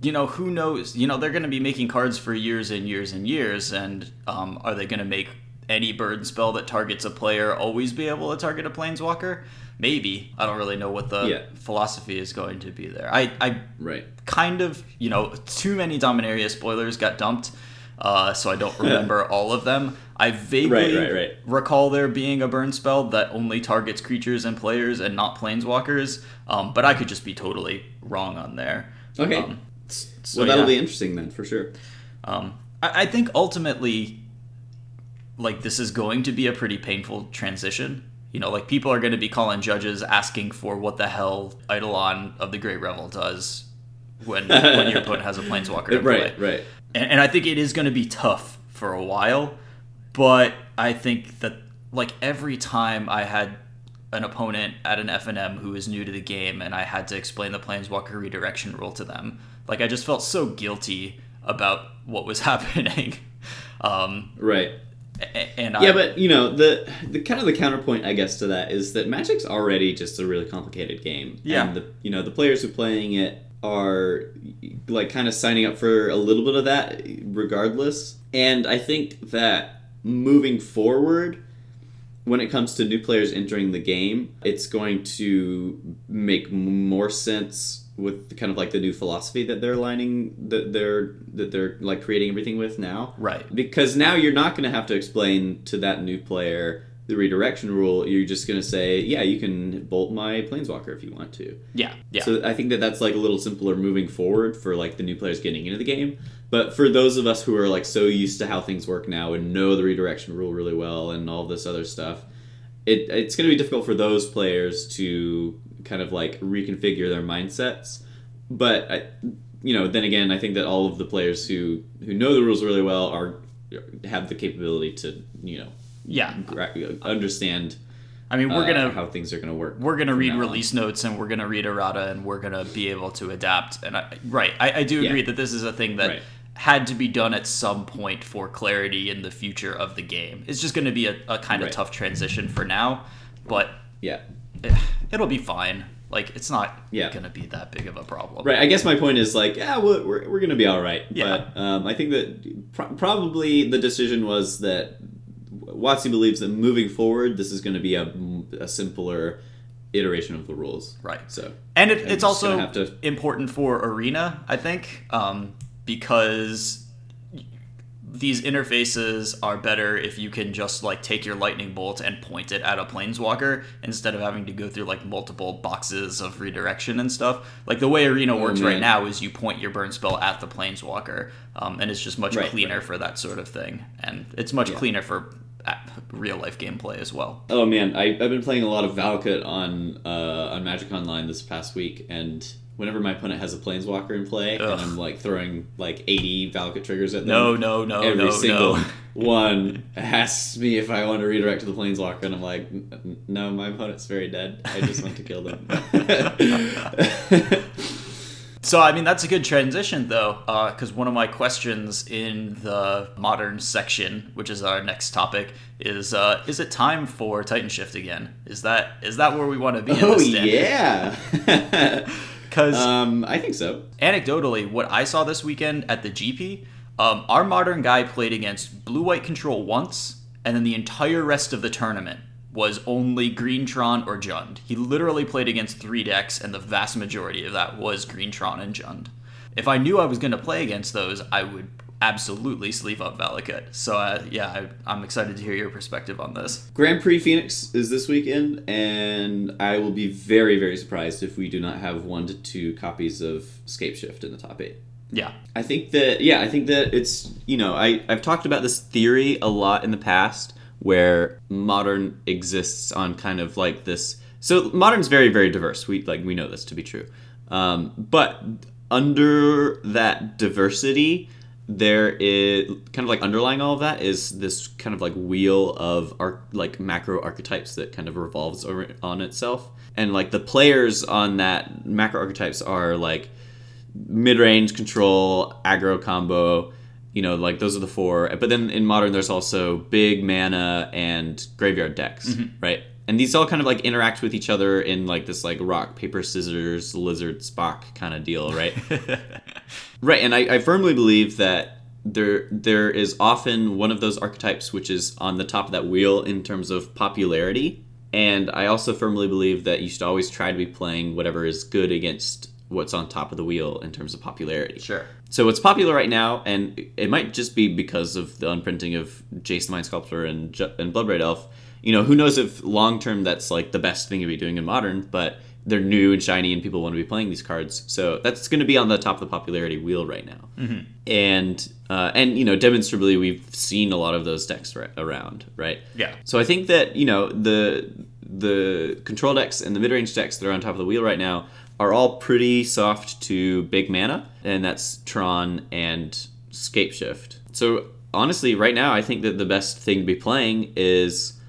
Speaker 1: you know who knows? You know they're going to be making cards for years and years and years, and um, are they going to make any burn spell that targets a player always be able to target a planeswalker? Maybe I don't really know what the yeah. philosophy is going to be there. I I
Speaker 2: right
Speaker 1: kind of you know too many Dominaria spoilers got dumped uh, so I don't remember all of them. I vaguely
Speaker 2: Right, right, right.
Speaker 1: recall there being a burn spell that only targets creatures and players and not planeswalkers, um, but I could just be totally wrong on there.
Speaker 2: Okay.
Speaker 1: Um, so
Speaker 2: well, that'll
Speaker 1: yeah.
Speaker 2: be interesting then, for sure.
Speaker 1: Um, I, I think ultimately, like this is going to be a pretty painful transition. You know, like people are going to be calling judges asking for what the hell Eidolon of the Great Revel does when when your opponent has a planeswalker in
Speaker 2: Right,
Speaker 1: play.
Speaker 2: right.
Speaker 1: And, and I think it is going to be tough for a while, but I think that like every time I had an opponent at an FNM who was new to the game and I had to explain the planeswalker redirection rule to them, like I just felt so guilty about what was happening. Um,
Speaker 2: Right.
Speaker 1: and I,
Speaker 2: Yeah, but you know the the kind of the counterpoint, I guess, to that is that Magic's already just a really complicated game.
Speaker 1: Yeah.
Speaker 2: and the you know the players who are playing it are like kind of signing up for a little bit of that, regardless. And I think that moving forward, when it comes to new players entering the game, it's going to make more sense with kind of like the new philosophy that they're lining that they're that they're like creating everything with now
Speaker 1: right.
Speaker 2: because now you're not going to have to explain to that new player the redirection rule. You're just going to say, yeah, you can bolt my planeswalker if you want to.
Speaker 1: Yeah. Yeah.
Speaker 2: So I think that that's like a little simpler moving forward for like the new players getting into the game. But for those of us who are like so used to how things work now and know the redirection rule really well and all this other stuff, it it's going to be difficult for those players to kind of like reconfigure their mindsets. But I, you know, then again, I think that all of the players who who know the rules really well are have the capability to you know
Speaker 1: yeah.
Speaker 2: gra- understand
Speaker 1: I mean, we're
Speaker 2: uh,
Speaker 1: gonna
Speaker 2: how things are going to work.
Speaker 1: we're gonna read
Speaker 2: now on.
Speaker 1: release notes and we're gonna read errata and we're gonna be able to adapt. And I, right, I, I do
Speaker 2: Yeah.
Speaker 1: agree that this is a thing that
Speaker 2: Right.
Speaker 1: had to be done at some point for clarity in the future of the game. It's just gonna be a, a kind of
Speaker 2: Right.
Speaker 1: tough transition for now, but
Speaker 2: Yeah.
Speaker 1: eh, it'll be fine. Like it's not
Speaker 2: Yeah.
Speaker 1: gonna be that big of a problem.
Speaker 2: Right. I guess my point is like, yeah, we're, we're, we're going to be all right.
Speaker 1: Yeah.
Speaker 2: But um, I think that pro- probably the decision was that WotC believes that moving forward, this is going to be a, a simpler iteration of the rules.
Speaker 1: Right.
Speaker 2: So.
Speaker 1: And it, it's also
Speaker 2: to-
Speaker 1: important for Arena, I think, um, because these interfaces are better if you can just like take your lightning bolt and point it at a planeswalker instead of having to go through like multiple boxes of redirection and stuff. Like the way Arena works right
Speaker 2: Oh, man.
Speaker 1: now is you point your burn spell at the planeswalker, um, and it's just much
Speaker 2: Right,
Speaker 1: cleaner
Speaker 2: right.
Speaker 1: for that sort of thing, and it's much
Speaker 2: Yeah.
Speaker 1: cleaner for real life gameplay as well.
Speaker 2: Oh man, I, I've been playing a lot of Valakut on uh, on Magic Online this past week, and whenever my opponent has a Planeswalker in play,
Speaker 1: Ugh.
Speaker 2: and I'm like throwing like 80 Valakut triggers at them.
Speaker 1: No, no, no,
Speaker 2: every
Speaker 1: no,
Speaker 2: single
Speaker 1: no.
Speaker 2: one asks me if I want to redirect to the planeswalker, and I'm like, no, my opponent's very dead. I just want to kill them.
Speaker 1: So, I mean, that's a good transition, though, because one of my questions in the modern section, which is our next topic, is uh, is it time for Titan Shift again? Is that is that where we want to be? in
Speaker 2: oh yeah.
Speaker 1: Because
Speaker 2: um, I think so.
Speaker 1: anecdotally, what I saw this weekend at the GP, um, our modern guy played against blue white control once, and then the entire rest of the tournament was only Greentron or Jund. He literally played against three decks, and the vast majority of that was Greentron and Jund. If I knew I was going to play against those, I would absolutely sleeve up Valakut. So uh, yeah, I, I'm excited to hear your perspective on this.
Speaker 2: Grand Prix Phoenix is this weekend, and I will be very, very surprised if we do not have one to two copies of Scape Shift in the top eight.
Speaker 1: Yeah,
Speaker 2: I think that yeah, I think that it's you know I I've talked about this theory a lot in the past where modern exists on kind of like this. So modern's very very diverse. We like we know this to be true, um, but under that diversity, there is kind of like underlying all of that is this kind of like wheel of arc like macro archetypes that kind of revolves over on itself, and like the players on that macro archetypes are like mid-range control aggro combo you know like those are the four. But then in modern there's also big mana and graveyard decks mm-hmm. right? And these all kind of like interact with each other in like this like rock paper scissors lizard spock kind of deal right? Right and I, I firmly believe that there there is often one of those archetypes which is on the top of that wheel in terms of popularity. And i also firmly believe that you should always try to be playing whatever is good against what's on top of the wheel in terms of popularity.
Speaker 1: Sure.
Speaker 2: So what's popular right now, and it might just be because of the unprinting of Jace the Mind Sculptor and and Bloodbraid Elf. You know, who knows if long term that's like the best thing to be doing in modern, but they're new and shiny and people want to be playing these cards. So that's going to be on the top of the popularity wheel right now. Mm-hmm. And uh, and you know, demonstrably we've seen a lot of those decks around, right?
Speaker 1: Yeah.
Speaker 2: So I think that you know the the control decks and the mid range decks that are on top of the wheel right now are all pretty soft to big mana, and that's Tron and Scapeshift. So honestly, right now I think that the best thing to be playing is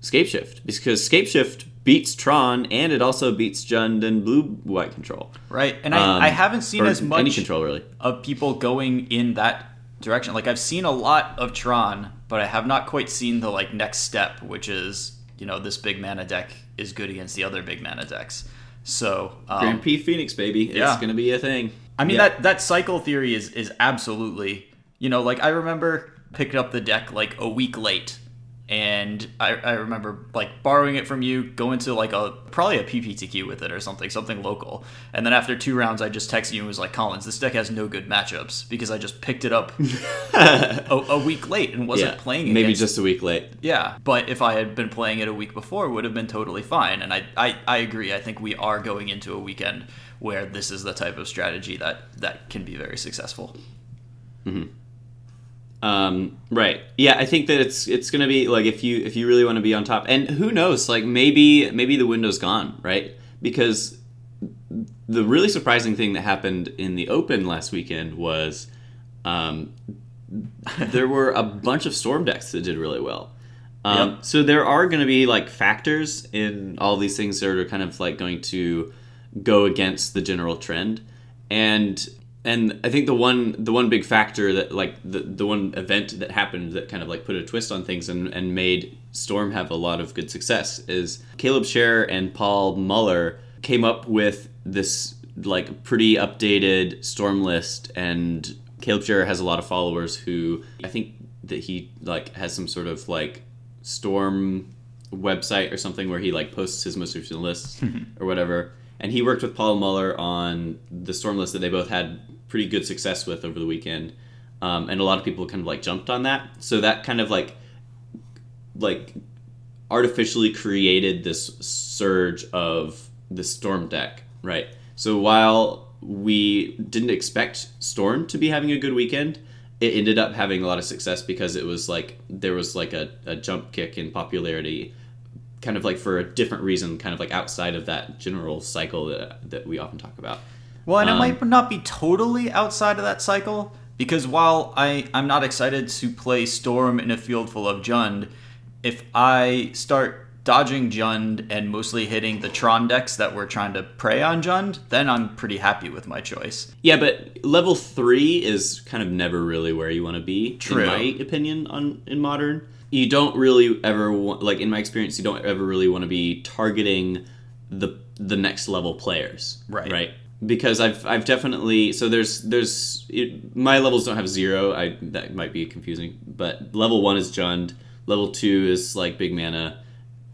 Speaker 2: Scapeshift because Scapeshift beats Tron and it also beats Jund and Blue White Control.
Speaker 1: Right. And I,
Speaker 2: Um,
Speaker 1: I haven't seen as much
Speaker 2: any control really.
Speaker 1: of people going in that direction. Like I've seen a lot of Tron, but I have not quite seen the like next step, which is you know this big mana deck is good against the other big mana decks. So um,
Speaker 2: Grand Prix Phoenix baby,
Speaker 1: yeah.
Speaker 2: it's gonna be a thing.
Speaker 1: I mean
Speaker 2: Yeah.
Speaker 1: that that cycle theory is is absolutely you know like I remember picking up the deck like a week late and I, I remember like borrowing it from you going to like a probably a PPTQ with it or something something local and then after two rounds I just texted you and was like Collins this deck has no good matchups because I just picked it up a, a week late and wasn't
Speaker 2: yeah,
Speaker 1: playing
Speaker 2: maybe
Speaker 1: against
Speaker 2: just a week late.
Speaker 1: yeah, but if I had been playing it a week before, it would have been totally fine. And I, I, I agree. I think we are going into a weekend where this is the type of strategy that that can be very successful. Mm-hmm.
Speaker 2: Um, right. Yeah, I think that it's it's gonna be like if you if you really want to be on top, and who knows, like maybe maybe the window's gone, right? Because the really surprising thing that happened in the Open last weekend was um, there were a bunch of storm decks that did really well. Um,
Speaker 1: Yep.
Speaker 2: So there are going to be like factors in all these things that are kind of like going to go against the general trend, and and I think the one the one big factor that like the the one event that happened that kind of like put a twist on things and and made Storm have a lot of good success is Caleb Scherer and Paul Muller came up with this like pretty updated Storm list and Caleb Scherer has a lot of followers who I think that he like has some sort of like Storm website or something where he like posts his most recent lists or whatever. And he worked with Paul Muller on the Storm list that they both had pretty good success with over the weekend. Um, and a lot of people kind of like jumped on that. So that kind of like like artificially created this surge of the storm deck, right? So while we didn't expect Storm to be having a good weekend, it ended up having a lot of success because it was like there was like a, a jump kick in popularity, kind of like for a different reason, kind of like outside of that general cycle that, that we often talk about.
Speaker 1: Well, and it
Speaker 2: Um,
Speaker 1: might not be totally outside of that cycle because while I I'm not excited to play Storm in a field full of Jund, if I start dodging Jund and mostly hitting the Tron decks that were trying to prey on Jund, then I'm pretty happy with my choice.
Speaker 2: Yeah, but level three is kind of never really where you want to be,
Speaker 1: True.
Speaker 2: in my opinion. On in modern, you don't really ever want, like in my experience, you don't ever really want to be targeting the the next level players,
Speaker 1: Right.
Speaker 2: Right. Because I've I've definitely so there's there's it, my levels don't have zero. I that might be confusing, but level one is Jund, level two is like big mana,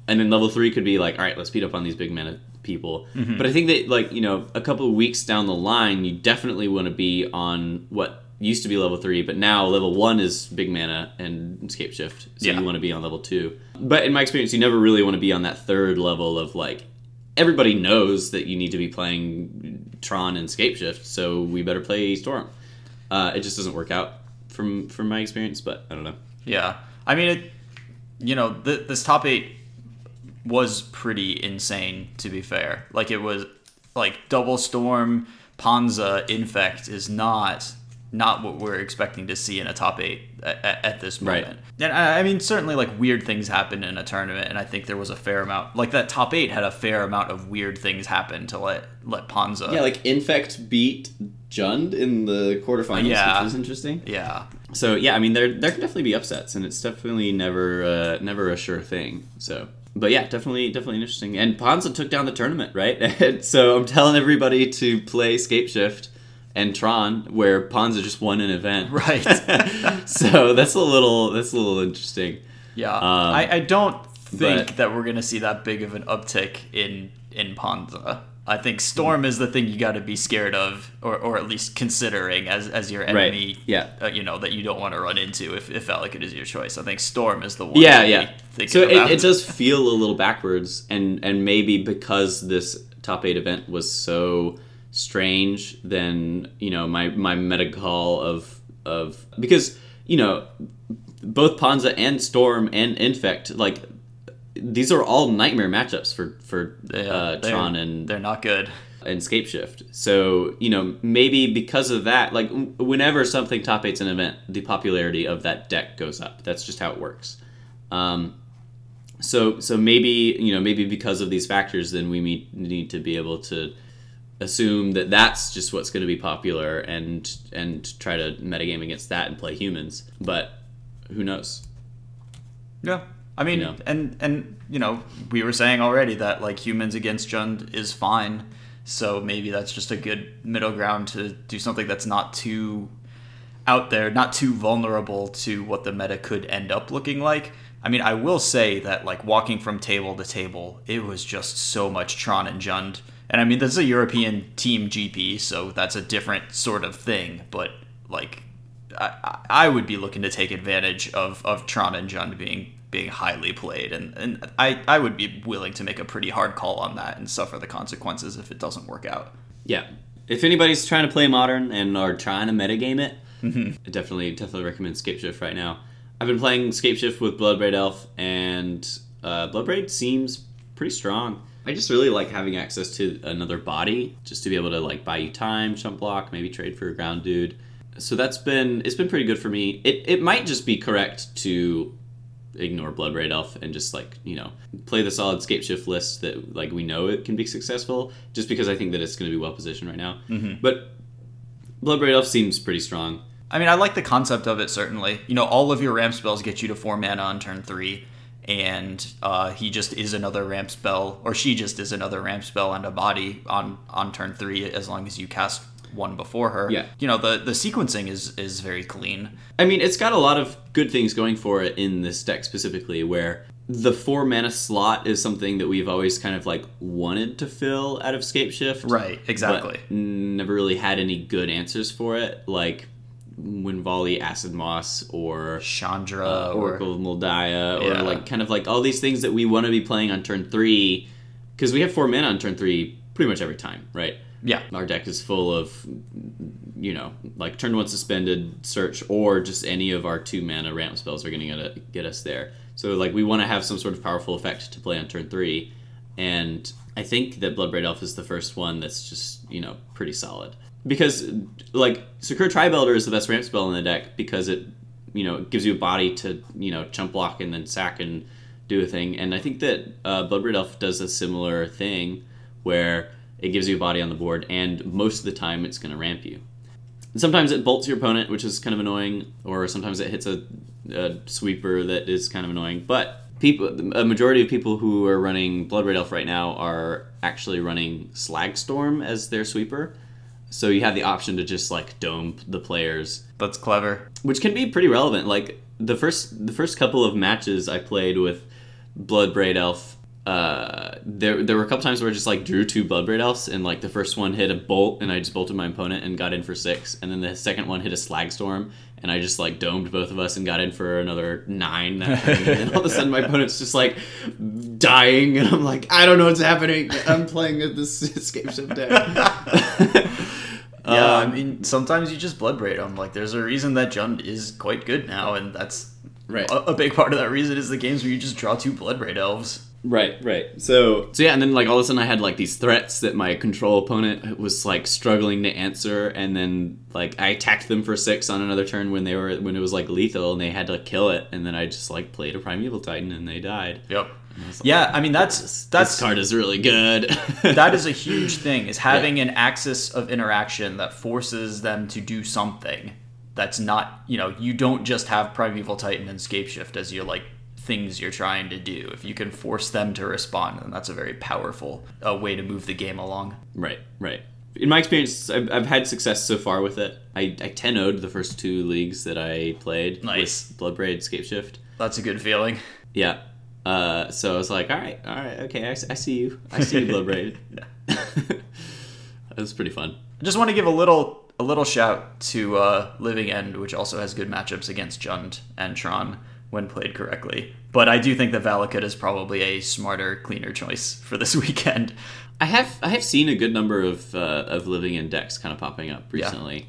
Speaker 2: and then level three could be like all right let's beat up on these big mana people mm-hmm. but i think that like you know a couple of weeks down the line you definitely want to be on what used to be level three but now level one is big mana and Scapeshift so
Speaker 1: Yeah.
Speaker 2: you want to be on level two but in my experience you never really want to be on that third level of like everybody knows that you need to be playing tron and Scapeshift so we better play storm uh, it just doesn't work out from from my experience but i don't know
Speaker 1: Yeah, I mean it. You know, th- this top eight was pretty insane. To be fair, like it was like double storm, Ponza, infect is not not what we're expecting to see in a top eight at, at, this
Speaker 2: Right.
Speaker 1: moment. And I, I mean, certainly like weird things happen in a tournament, and I think there was a fair amount. Like that top eight had a fair amount of weird things happen to let let Ponza.
Speaker 2: Yeah, like Infect beat Jund in the quarterfinals,
Speaker 1: Yeah.
Speaker 2: which was interesting.
Speaker 1: yeah.
Speaker 2: So yeah, I mean there there can definitely be upsets, and it's definitely never uh, never a sure thing. So, but yeah, definitely definitely interesting. And Ponza took down the tournament, right? So I'm telling everybody to play Scape Shift and Tron, where Ponza just won an event.
Speaker 1: Right.
Speaker 2: so that's a little that's a little interesting.
Speaker 1: Yeah,
Speaker 2: Um,
Speaker 1: I, I don't think
Speaker 2: but-
Speaker 1: that we're gonna see that big of an uptick in in Ponza. I think Storm is the thing you got to be scared of, or, or at least considering as, as your enemy.
Speaker 2: Right. Yeah.
Speaker 1: Uh, you know that you don't want to run into if if Valakut is your choice. I think Storm is the one.
Speaker 2: Yeah, yeah. So it, it does feel a little backwards, and and maybe because this top eight event was so strange, then you know my my meta call of of because you know both Ponza and Storm and Infect like these are all nightmare matchups for for
Speaker 1: Yeah,
Speaker 2: uh, Tron and
Speaker 1: they're not good.
Speaker 2: and Scapeshift. So, you know, maybe because of that, like whenever something top eight's an event, the popularity of that deck goes up. That's just how it works. Um, so, so maybe you know, maybe because of these factors, then we need, need to be able to assume that that's just what's going to be popular and and try to metagame against that and play humans. But who knows?
Speaker 1: Yeah. I mean,
Speaker 2: Yeah.
Speaker 1: and and you know, we were saying already that like humans against Jund is fine. So maybe that's just a good middle ground to do something that's not too out there, not too vulnerable to what the meta could end up looking like. I mean, I will say that like walking from table to table, it was just so much Tron and Jund. And I mean, this is a European team GP, so that's a different sort of thing. But like, I, I- would be looking to take advantage of, of Tron and Jund being being highly played, and, and I, I would be willing to make a pretty hard call on that and suffer the consequences if it doesn't work out.
Speaker 2: Yeah. If anybody's trying to play modern and are trying to metagame it, I definitely definitely recommend Scapeshift right now. I've been playing Scapeshift with Bloodbraid Elf, and uh, Bloodbraid seems pretty strong. I just really like having access to another body, just to be able to like buy you time, jump block, maybe trade for a ground dude. So that's been it's been pretty good for me. It it might just be correct to ignore Bloodbraid Elf and just like you know play the solid scape shift list that like we know it can be successful. Just because I think that it's going to be well positioned right now. Mm-hmm. But Bloodbraid Elf seems pretty strong.
Speaker 1: I mean, I like the concept of it certainly. You know, all of your ramp spells get you to four mana on turn three, and uh, he just is another ramp spell, or she just is another ramp spell and a body on on turn three as long as you cast one before her.
Speaker 2: Yeah.
Speaker 1: You know, the the sequencing is is very clean.
Speaker 2: I mean, it's got a lot of good things going for it in this deck specifically, where the four mana slot is something that we've always kind of like wanted to fill out of Scape Shift.
Speaker 1: Right, exactly.
Speaker 2: but never really had any good answers for it, like Mwonvuli Acid Moss or
Speaker 1: Chandra
Speaker 2: uh,
Speaker 1: or
Speaker 2: Oracle of Mul Daya, or
Speaker 1: Yeah.
Speaker 2: like kind of like all these things that we want to be playing on turn three, because we have four mana on turn three pretty much every time, right?
Speaker 1: yeah,
Speaker 2: Our deck is full of, you know, like turn one suspended search, or just any of our two mana ramp spells are going to get, get us there. So like we want to have some sort of powerful effect to play on turn three, and I think that Bloodbraid Elf is the first one that's just you know pretty solid because like Sakura-Tribe Elder is the best ramp spell in the deck because it you know gives you a body to you know chump block and then sack and do a thing, and I think that uh, Bloodbraid Elf does a similar thing where it gives you a body on the board, and most of the time it's going to ramp you. Sometimes it bolts your opponent, which is kind of annoying, or sometimes it hits a, a sweeper that is kind of annoying. But people, a majority of people who are running Bloodbraid Elf right now are actually running Slagstorm as their sweeper. So you have the option to just like dome the players
Speaker 1: that's clever.
Speaker 2: which can be pretty relevant. Like the first the first couple of matches I played with Bloodbraid Elf, uh, there there were a couple times where I just like drew two Bloodbraid Elves, and like the first one hit a bolt, and I just bolted my opponent and got in for six, and then the second one hit a Slagstorm, and I just like domed both of us and got in for another nine. That and all of a sudden my opponent's just like dying, and I'm like, I don't know what's happening. I'm playing at this Scapeshift deck.
Speaker 1: Yeah, I
Speaker 2: Um,
Speaker 1: mean, sometimes you just blood braid them. Like, there's a reason that Jund is quite good now, and that's
Speaker 2: Right.
Speaker 1: A, a big part of that reason is the games where you just draw two blood braid elves.
Speaker 2: Right, right. So, so yeah, and then like all of a sudden I had like these threats that my control opponent was like struggling to answer, and then like I attacked them for six on another turn when they were when it was like lethal, and they had to kill it, and then I just like played a primeval titan, and they died.
Speaker 1: Yep.
Speaker 2: Was like,
Speaker 1: Yeah, I mean that's
Speaker 2: this
Speaker 1: that's
Speaker 2: card is really good.
Speaker 1: that is a huge thing is having an axis of interaction that forces them to do something that's not you know you don't just have primeval titan and scape shift as your like things you're trying to do if you can force them to respond then that's a very powerful uh, way to move the game along
Speaker 2: right, right. In my experience, I've, I've had success so far with it. I, I 10 0'd the first two leagues that I played
Speaker 1: Nice.
Speaker 2: with Bloodbraid Scape Shift.
Speaker 1: that's a good feeling
Speaker 2: Yeah. Uh, so I was like, all right, all right, okay, I, I see you, I see you, Bloodbraid. that was pretty fun.
Speaker 1: I just want to give a little a little shout to uh, Living End, which also has good matchups against Jund and Tron when played correctly. But I do think that Valakut is probably a smarter, cleaner choice for this weekend.
Speaker 2: I have I have seen a good number of uh, of Living End decks kind of popping up recently.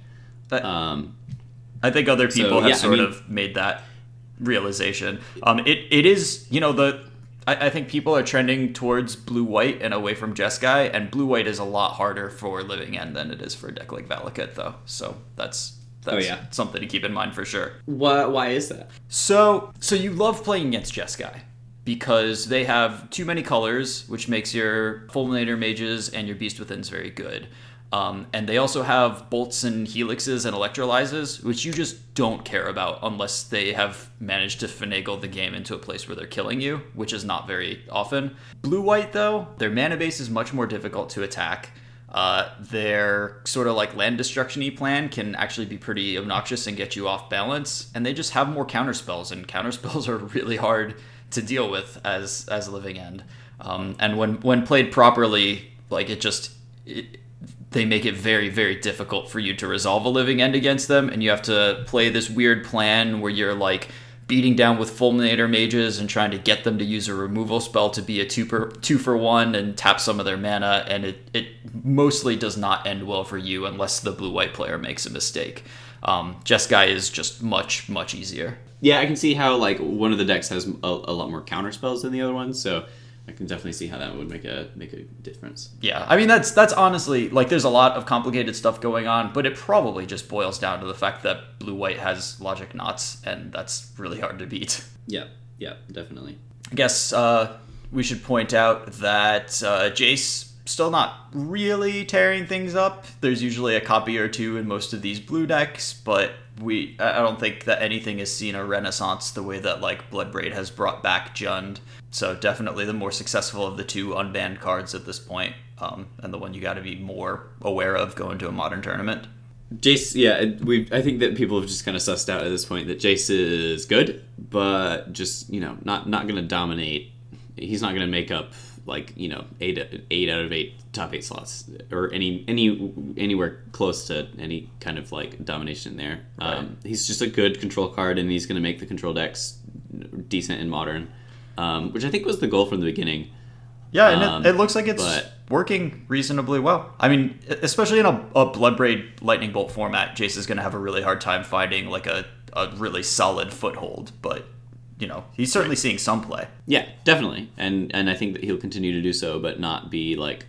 Speaker 1: That-
Speaker 2: Um,
Speaker 1: I think other people
Speaker 2: So,
Speaker 1: have
Speaker 2: yeah, I
Speaker 1: sort
Speaker 2: mean-
Speaker 1: of made that realization. Um, it it is you know the I, I think people are trending towards blue white and away from Jeskai, and blue white is a lot harder for Living End than it is for a deck like Valakut, though. So that's that's
Speaker 2: Oh, yeah.
Speaker 1: something to keep in mind for sure.
Speaker 2: why why is that?
Speaker 1: So, so you love playing against Jeskai because they have too many colors, which makes your Fulminator mages and your Beast Withins very good. Um, and they also have bolts and helixes and electrolyzes, which you just don't care about unless they have managed to finagle the game into a place where they're killing you, which is not very often. Blue white, though, their mana base is much more difficult to attack. Uh, their sort of like land destruction plan can actually be pretty obnoxious and get you off balance, and they just have more counterspells, and counterspells are really hard to deal with as as a living end. Um, and when when played properly, like it just it, they make it very very difficult for you to resolve a living end against them, and you have to play this weird plan where you're like beating down with fulminator mages and trying to get them to use a removal spell to be a two per two for one and tap some of their mana and it, it mostly does not end well for you unless the blue white player makes a mistake. Um, Jeskai is just much much easier.
Speaker 2: Yeah, I can see how like one of the decks has a, a lot more counter spells than the other one, so I can definitely see how that would make a make a difference.
Speaker 1: yeah i mean that's that's honestly like there's a lot of complicated stuff going on but it probably just boils down to the fact that blue white has logic knots and that's really hard to beat
Speaker 2: Yeah, yeah, definitely.
Speaker 1: I guess uh, we should point out that uh, Jace still not really tearing things up. There's usually a copy or two in most of these blue decks, but we I don't think that anything has seen a renaissance the way that like Bloodbraid has brought back Jund. So definitely the more successful of the two unbanned cards at this point, um, and the one you got to be more aware of going to a modern tournament.
Speaker 2: Jace, yeah, we. I think that people have just kind of sussed out at this point that Jace is good, but just you know, not not going to dominate. He's not going to make up like you know eight eight out of eight top eight slots or any any anywhere close to any kind of like domination there. Um, he's just a good control card, and he's going to make the control decks decent in modern, um, which I think was the goal from the beginning.
Speaker 1: Yeah, and
Speaker 2: Um,
Speaker 1: it, it looks like it's
Speaker 2: but-
Speaker 1: working reasonably well. I mean, especially in a, a Bloodbraid Lightning Bolt format, Jace is going to have a really hard time finding like a, a really solid foothold. But you know, he's certainly seeing some play.
Speaker 2: Yeah, definitely, and and I think that he'll continue to do so, but not be like,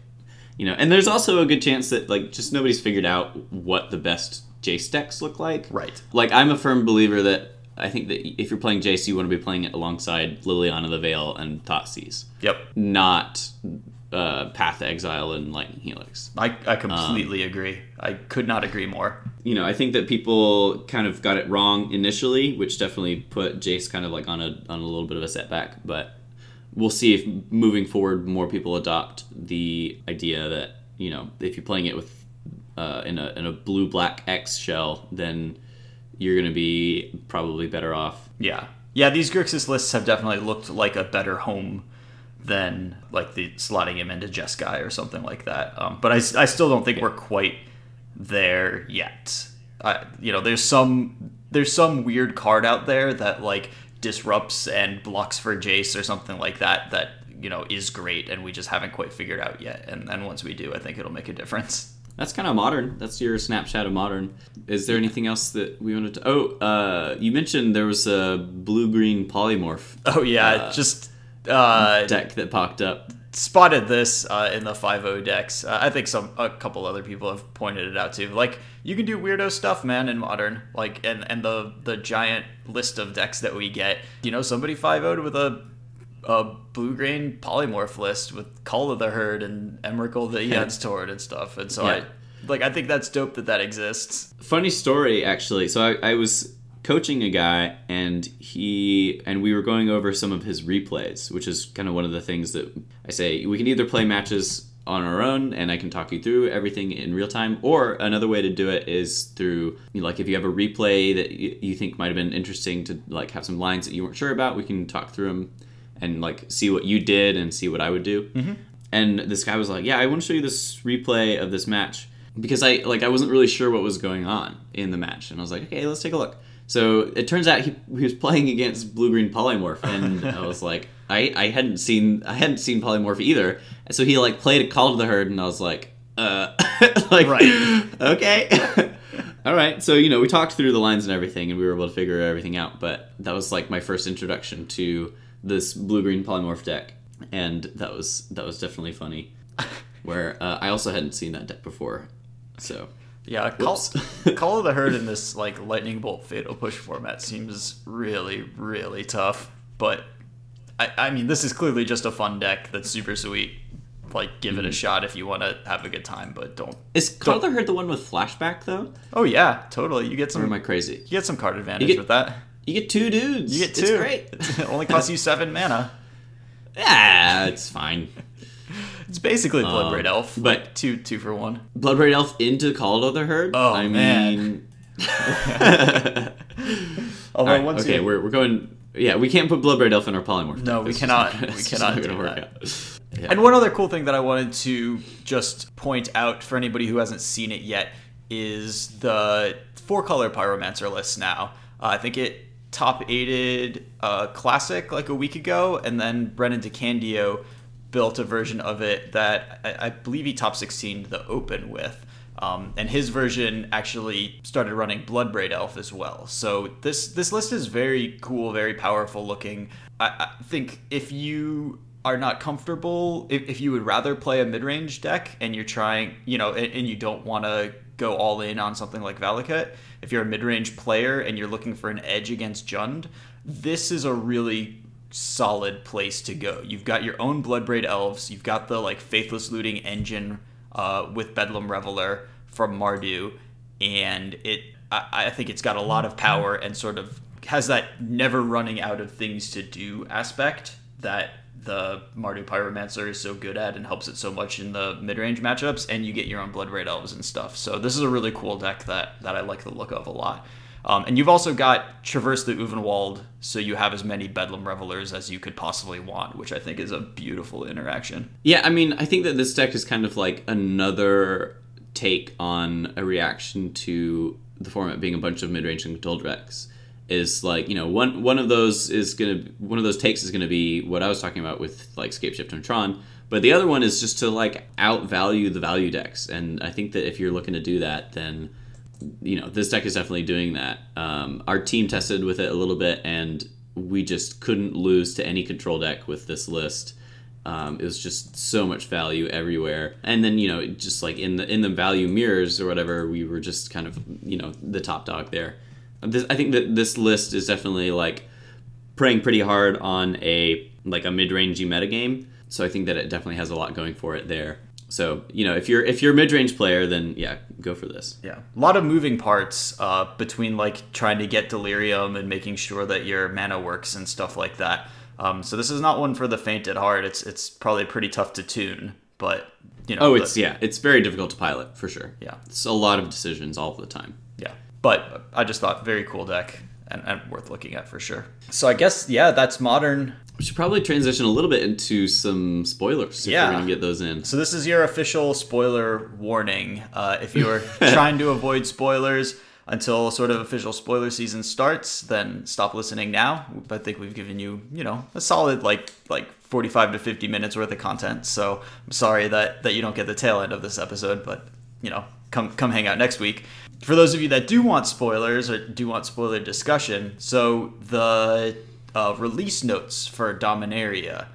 Speaker 2: you know. And there's also a good chance that like just nobody's figured out what the best Jace decks look like.
Speaker 1: Right.
Speaker 2: Like I'm a firm believer that I think that if you're playing Jace, you want to be playing it alongside Liliana the Veil and Thoughtseize,
Speaker 1: Yep,
Speaker 2: not uh, Path to Exile and Lightning Helix.
Speaker 1: I I
Speaker 2: Um,
Speaker 1: completely agree. I could not agree more.
Speaker 2: you know, I think that people kind of got it wrong initially, which definitely put Jace kind of like on a on a little bit of a setback. But we'll see if moving forward more people adopt the idea that you know if you're playing it with uh, in a in a blue black X shell, then you're gonna be probably better off.
Speaker 1: Yeah, yeah. These Grixis lists have definitely looked like a better home than like the slotting him into Jeskai or something like that. Um, but I still don't think we're quite there yet. I, you know, there's some there's some weird card out there that like disrupts and blocks for Jace or something like that that you know is great, and we just haven't quite figured out yet. And then once we do, I think it'll make a difference.
Speaker 2: That's kind of modern. That's your snapshot of modern. Is there anything else that we wanted to? Oh, uh, you mentioned there was a blue green polymorph
Speaker 1: Oh yeah,
Speaker 2: Uh,
Speaker 1: just uh,
Speaker 2: deck that popped up.
Speaker 1: spotted this uh, in the 5.0 decks. Uh, I think some a couple other people have pointed it out too. Like you can do weirdo stuff, man, in modern. Like and and the the giant list of decks that we get. You know, somebody 5.0'd with a a blue green polymorph list with Call of the Herd and Emrakul the Aeons Torn and stuff. And so
Speaker 2: Yeah.
Speaker 1: I like I think that's dope that that exists.
Speaker 2: funny story actually so I, I was coaching a guy and he and we were going over some of his replays which is kind of one of the things that i say we can either play matches on our own and i can talk you through everything in real time or another way to do it is through you know, like if you have a replay that you, think might have been interesting to like have some lines that you weren't sure about we can talk through them and like see what you did and see what I would do.
Speaker 1: Mm-hmm.
Speaker 2: And this guy was like, "Yeah, I want to show you this replay of this match because I like I wasn't really sure what was going on in the match." And I was like, "Okay, let's take a look." So it turns out he, he was playing against blue green polymorph, and I was like, I, I hadn't seen I hadn't seen polymorph either. And so he like played a call to the herd, and I was like, uh, like,
Speaker 1: Right.
Speaker 2: okay. All right, so you know we talked through the lines and everything, and we were able to figure everything out. But that was like my first introduction to this blue green polymorph deck, and that was that was definitely funny. Where uh, I also hadn't seen that deck before, so
Speaker 1: Yeah, call, call of the herd in this like lightning bolt fatal push format seems really really tough. But I, I mean, this is clearly just a fun deck that's super sweet. Like, give
Speaker 2: Mm-hmm.
Speaker 1: it a shot if you want to have a good time, but don't.
Speaker 2: is Call of the Herd the one with flashback though,
Speaker 1: Oh yeah, totally. You get
Speaker 2: or am
Speaker 1: some.
Speaker 2: I crazy?
Speaker 1: You get some card advantage
Speaker 2: get-
Speaker 1: with that.
Speaker 2: You get two dudes.
Speaker 1: You get two.
Speaker 2: It's great.
Speaker 1: it only costs you seven mana.
Speaker 2: yeah, it's fine.
Speaker 1: It's basically Bloodbraid
Speaker 2: Um,
Speaker 1: Elf,
Speaker 2: but-
Speaker 1: two two for one.
Speaker 2: Bloodbraid Elf into Call of the Herd.
Speaker 1: Oh,
Speaker 2: I
Speaker 1: man.
Speaker 2: mean,
Speaker 1: Although
Speaker 2: All right,
Speaker 1: once
Speaker 2: okay,
Speaker 1: you,
Speaker 2: we're, we're going. Yeah, we can't put Bloodbraid Elf in our polymorph.
Speaker 1: No, we cannot-
Speaker 2: not-
Speaker 1: we cannot
Speaker 2: not
Speaker 1: do
Speaker 2: work
Speaker 1: that.
Speaker 2: out. Yeah.
Speaker 1: And one other cool thing that I wanted to just point out for anybody who hasn't seen it yet is the four color pyromancer list now. Uh, I think it top aided uh, classic like a week ago, and then Brennan DeCandio built a version of it that I, I believe he top 16 the open with. Um, and his version actually started running Bloodbraid Elf as well. So this this list is very cool, very powerful looking. I, I think if you are not comfortable, if, if you would rather play a mid range deck and you're trying, you know, and, and you don't want to go all in on something like Valakut, if you're a mid range player and you're looking for an edge against Jund, this is a really solid place to go. You've got your own Bloodbraid Elves, you've got the like Faithless Looting engine uh, with Bedlam Reveler from Mardu, and it I, I think it's got a lot of power and sort of has that never running out of things to do aspect that the Mardu Pyromancer is so good at and helps it so much in the mid-range matchups, and you get your own Bloodbraid Elves and stuff. So this is a really cool deck that that I like the look of a lot. Um, and you've also got Traverse the Ulvenwald, so you have as many Bedlam Revelers as you could possibly want, which I think is a beautiful interaction.
Speaker 2: Yeah, I mean, I think that this deck is kind of like another take on a reaction to the format being a bunch of mid-range and control decks. Is like you know one one of those is gonna one of those takes is gonna be what I was talking about with like Scapeshift and Tron, but the other one is just to like outvalue the value decks, and I think that if you're looking to do that, then you know this deck is definitely doing that. Um, our team tested with it a little bit, and we just couldn't lose to any control deck with this list. Um, it was just so much value everywhere, and then you know just like in the in the value mirrors or whatever, we were just kind of you know the top dog there. This, I think that this list is definitely like preying pretty hard on a like a mid-rangey metagame. So I think that it definitely has a lot going for it there. So you know if you're if you're a mid-range player, then yeah, go for this.
Speaker 1: Yeah, a lot of moving parts uh, between like trying to get delirium and making sure that your mana works and stuff like that. Um, so this is not one for the faint at heart. It's it's probably pretty tough to tune, but you know.
Speaker 2: Oh,
Speaker 1: the-
Speaker 2: it's yeah, it's very difficult to pilot for sure.
Speaker 1: Yeah.
Speaker 2: it's a lot of decisions all the time.
Speaker 1: yeah. But I just thought very cool deck and, and worth looking at for sure. So I guess yeah, that's modern.
Speaker 2: We should probably transition a little bit into some spoilers if
Speaker 1: Yeah.
Speaker 2: we're gonna get those in.
Speaker 1: So this is your official spoiler warning. Uh, if you are trying to avoid spoilers until sort of official spoiler season starts, then stop listening now. I think we've given you, you know, a solid like like 45 to 50 minutes worth of content. So I'm sorry that that you don't get the tail end of this episode, but you know, come come hang out next week. For those of you that do want spoilers or do want spoiler discussion, so the uh, release notes for Dominaria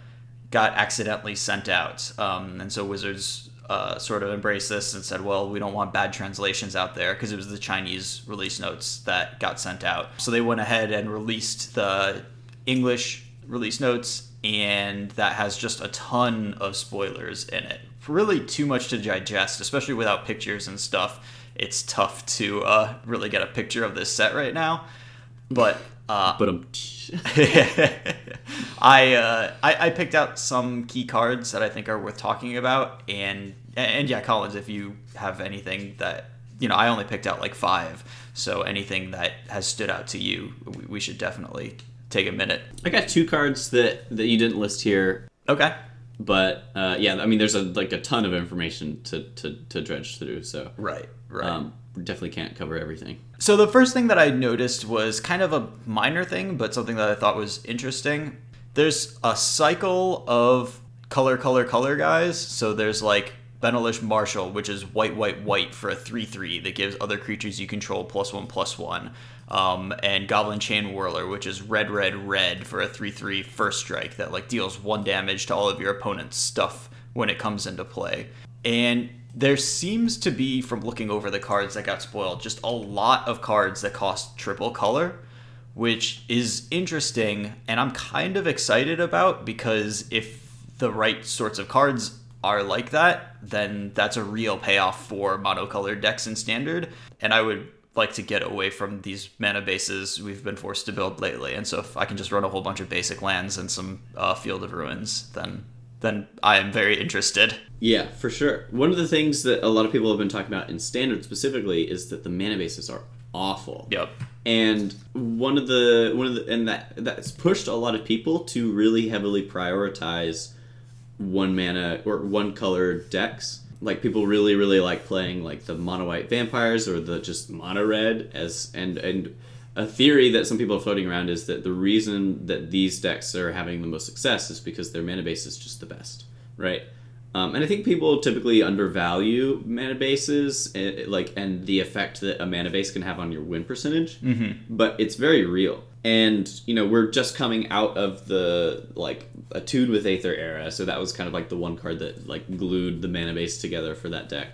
Speaker 1: got accidentally sent out. Um, and so Wizards uh, sort of embraced this and said, well, we don't want bad translations out there because it was the Chinese release notes that got sent out. So they went ahead and released the English release notes, and that has just a ton of spoilers in it. Really, too much to digest, especially without pictures and stuff. It's tough to uh, really get a picture of this set right now. But uh,
Speaker 2: But
Speaker 1: I, uh, I I picked out some key cards that I think are worth talking about, and and yeah, Collins, if you have anything that you know, I only picked out like five, so anything that has stood out to you, we, we should definitely take a minute.
Speaker 2: I got two cards that that you didn't list here,
Speaker 1: Okay.
Speaker 2: but uh, yeah, I mean, there's a like a ton of information to to, to dredge through, so
Speaker 1: Right. Right.
Speaker 2: um, definitely can't cover everything.
Speaker 1: So the first thing that I noticed was kind of a minor thing, but something that I thought was interesting. There's a cycle of color, color, color guys. So there's like Benalish Marshal, which is white, white, white for a 3 3 that gives other creatures you control plus one, plus one. Um, and Goblin Chain Whirler, which is red, red, red for a 3 3 first strike that like deals one damage to all of your opponent's stuff when it comes into play. And there seems to be, from looking over the cards that got spoiled, just a lot of cards that cost triple color, which is interesting and I'm kind of excited about because if the right sorts of cards are like that, then that's a real payoff for monocolored decks in standard. And I would like to get away from these mana bases we've been forced to build lately. And so if I can just run a whole bunch of basic lands and some uh, Field of Ruins, then then I am very interested.
Speaker 2: Yeah, for sure. One of the things that a lot of people have been talking about in standard specifically is that the mana bases are awful.
Speaker 1: Yep.
Speaker 2: And one of the one of the and that that's pushed a lot of people to really heavily prioritize one mana or one color decks. Like people really really like playing like the mono white vampires or the just mono red as and and a theory that some people are floating around is that the reason that these decks are having the most success is because their mana base is just the best, right? Um, and I think people typically undervalue mana bases, eh, like and the effect that a mana base can have on your win percentage. Mm-hmm. But it's very real, and you know we're just coming out of the like attuned with Aether era, so that was kind of like the one card that like glued the mana base together for that deck,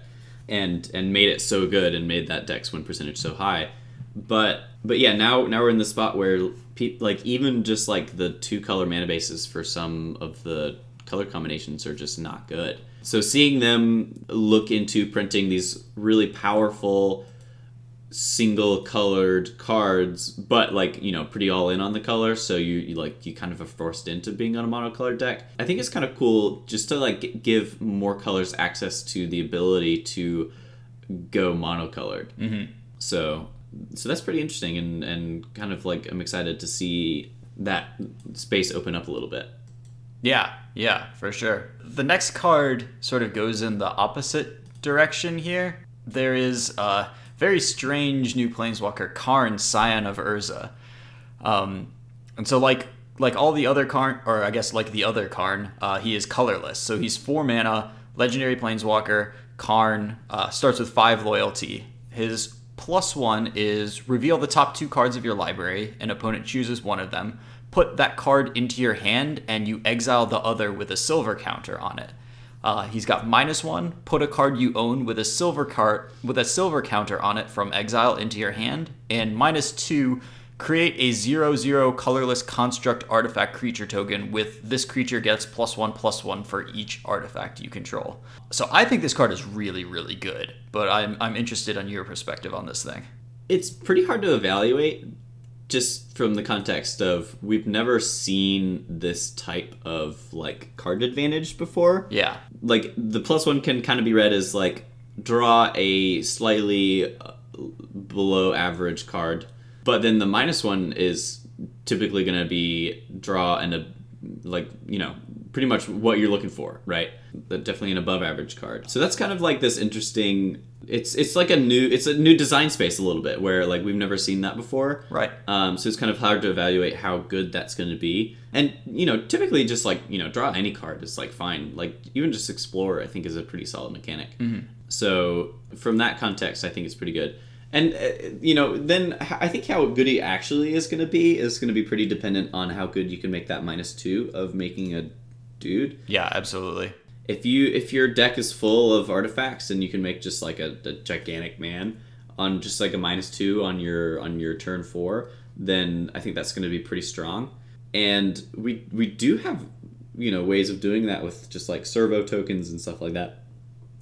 Speaker 2: and and made it so good and made that deck's win percentage so high. But but yeah, now now we're in the spot where pe- like even just like the two color mana bases for some of the color combinations are just not good. So seeing them look into printing these really powerful single colored cards, but like you know pretty all in on the color, so you, you like you kind of are forced into being on a monocolored deck. I think it's kind of cool just to like give more colors access to the ability to go monocolored. Mm-hmm. So so that's pretty interesting and and kind of like I'm excited to see that space open up a little bit.
Speaker 1: Yeah, yeah, for sure. The next card sort of goes in the opposite direction here. There is a very strange new planeswalker, Karn, Scion of Urza. Um, and so, like like all the other Karn, or I guess like the other Karn, uh, he is colorless. So he's four mana, legendary planeswalker. Karn uh, starts with five loyalty. His plus one is reveal the top two cards of your library. An opponent chooses one of them. Put that card into your hand, and you exile the other with a silver counter on it. Uh, he's got minus one. Put a card you own with a silver card with a silver counter on it from exile into your hand, and minus two. Create a zero zero colorless construct artifact creature token with this creature gets plus one plus one for each artifact you control. So I think this card is really really good, but I'm I'm interested on your perspective on this thing.
Speaker 2: It's pretty hard to evaluate just from the context of we've never seen this type of like card advantage before.
Speaker 1: Yeah.
Speaker 2: Like the plus one can kind of be read as like draw a slightly uh, below average card, but then the minus one is typically going to be draw and a like you know pretty much what you're looking for, right? Definitely an above average card. So that's kind of like this interesting. It's it's like a new it's a new design space a little bit where like we've never seen that before.
Speaker 1: Right.
Speaker 2: Um, so it's kind of hard to evaluate how good that's going to be. And you know, typically just like you know, draw any card is like fine. Like even just explore, I think is a pretty solid mechanic. So from that context, I think it's pretty good. And uh, you know, then I think how good he actually is going to be is going to be pretty dependent on how good you can make that minus two of making a dude.
Speaker 1: Yeah, absolutely.
Speaker 2: If you if your deck is full of artifacts and you can make just like a, a gigantic man on just like a minus two on your on your turn four, then I think that's going to be pretty strong. And we we do have you know ways of doing that with just like servo tokens and stuff like that.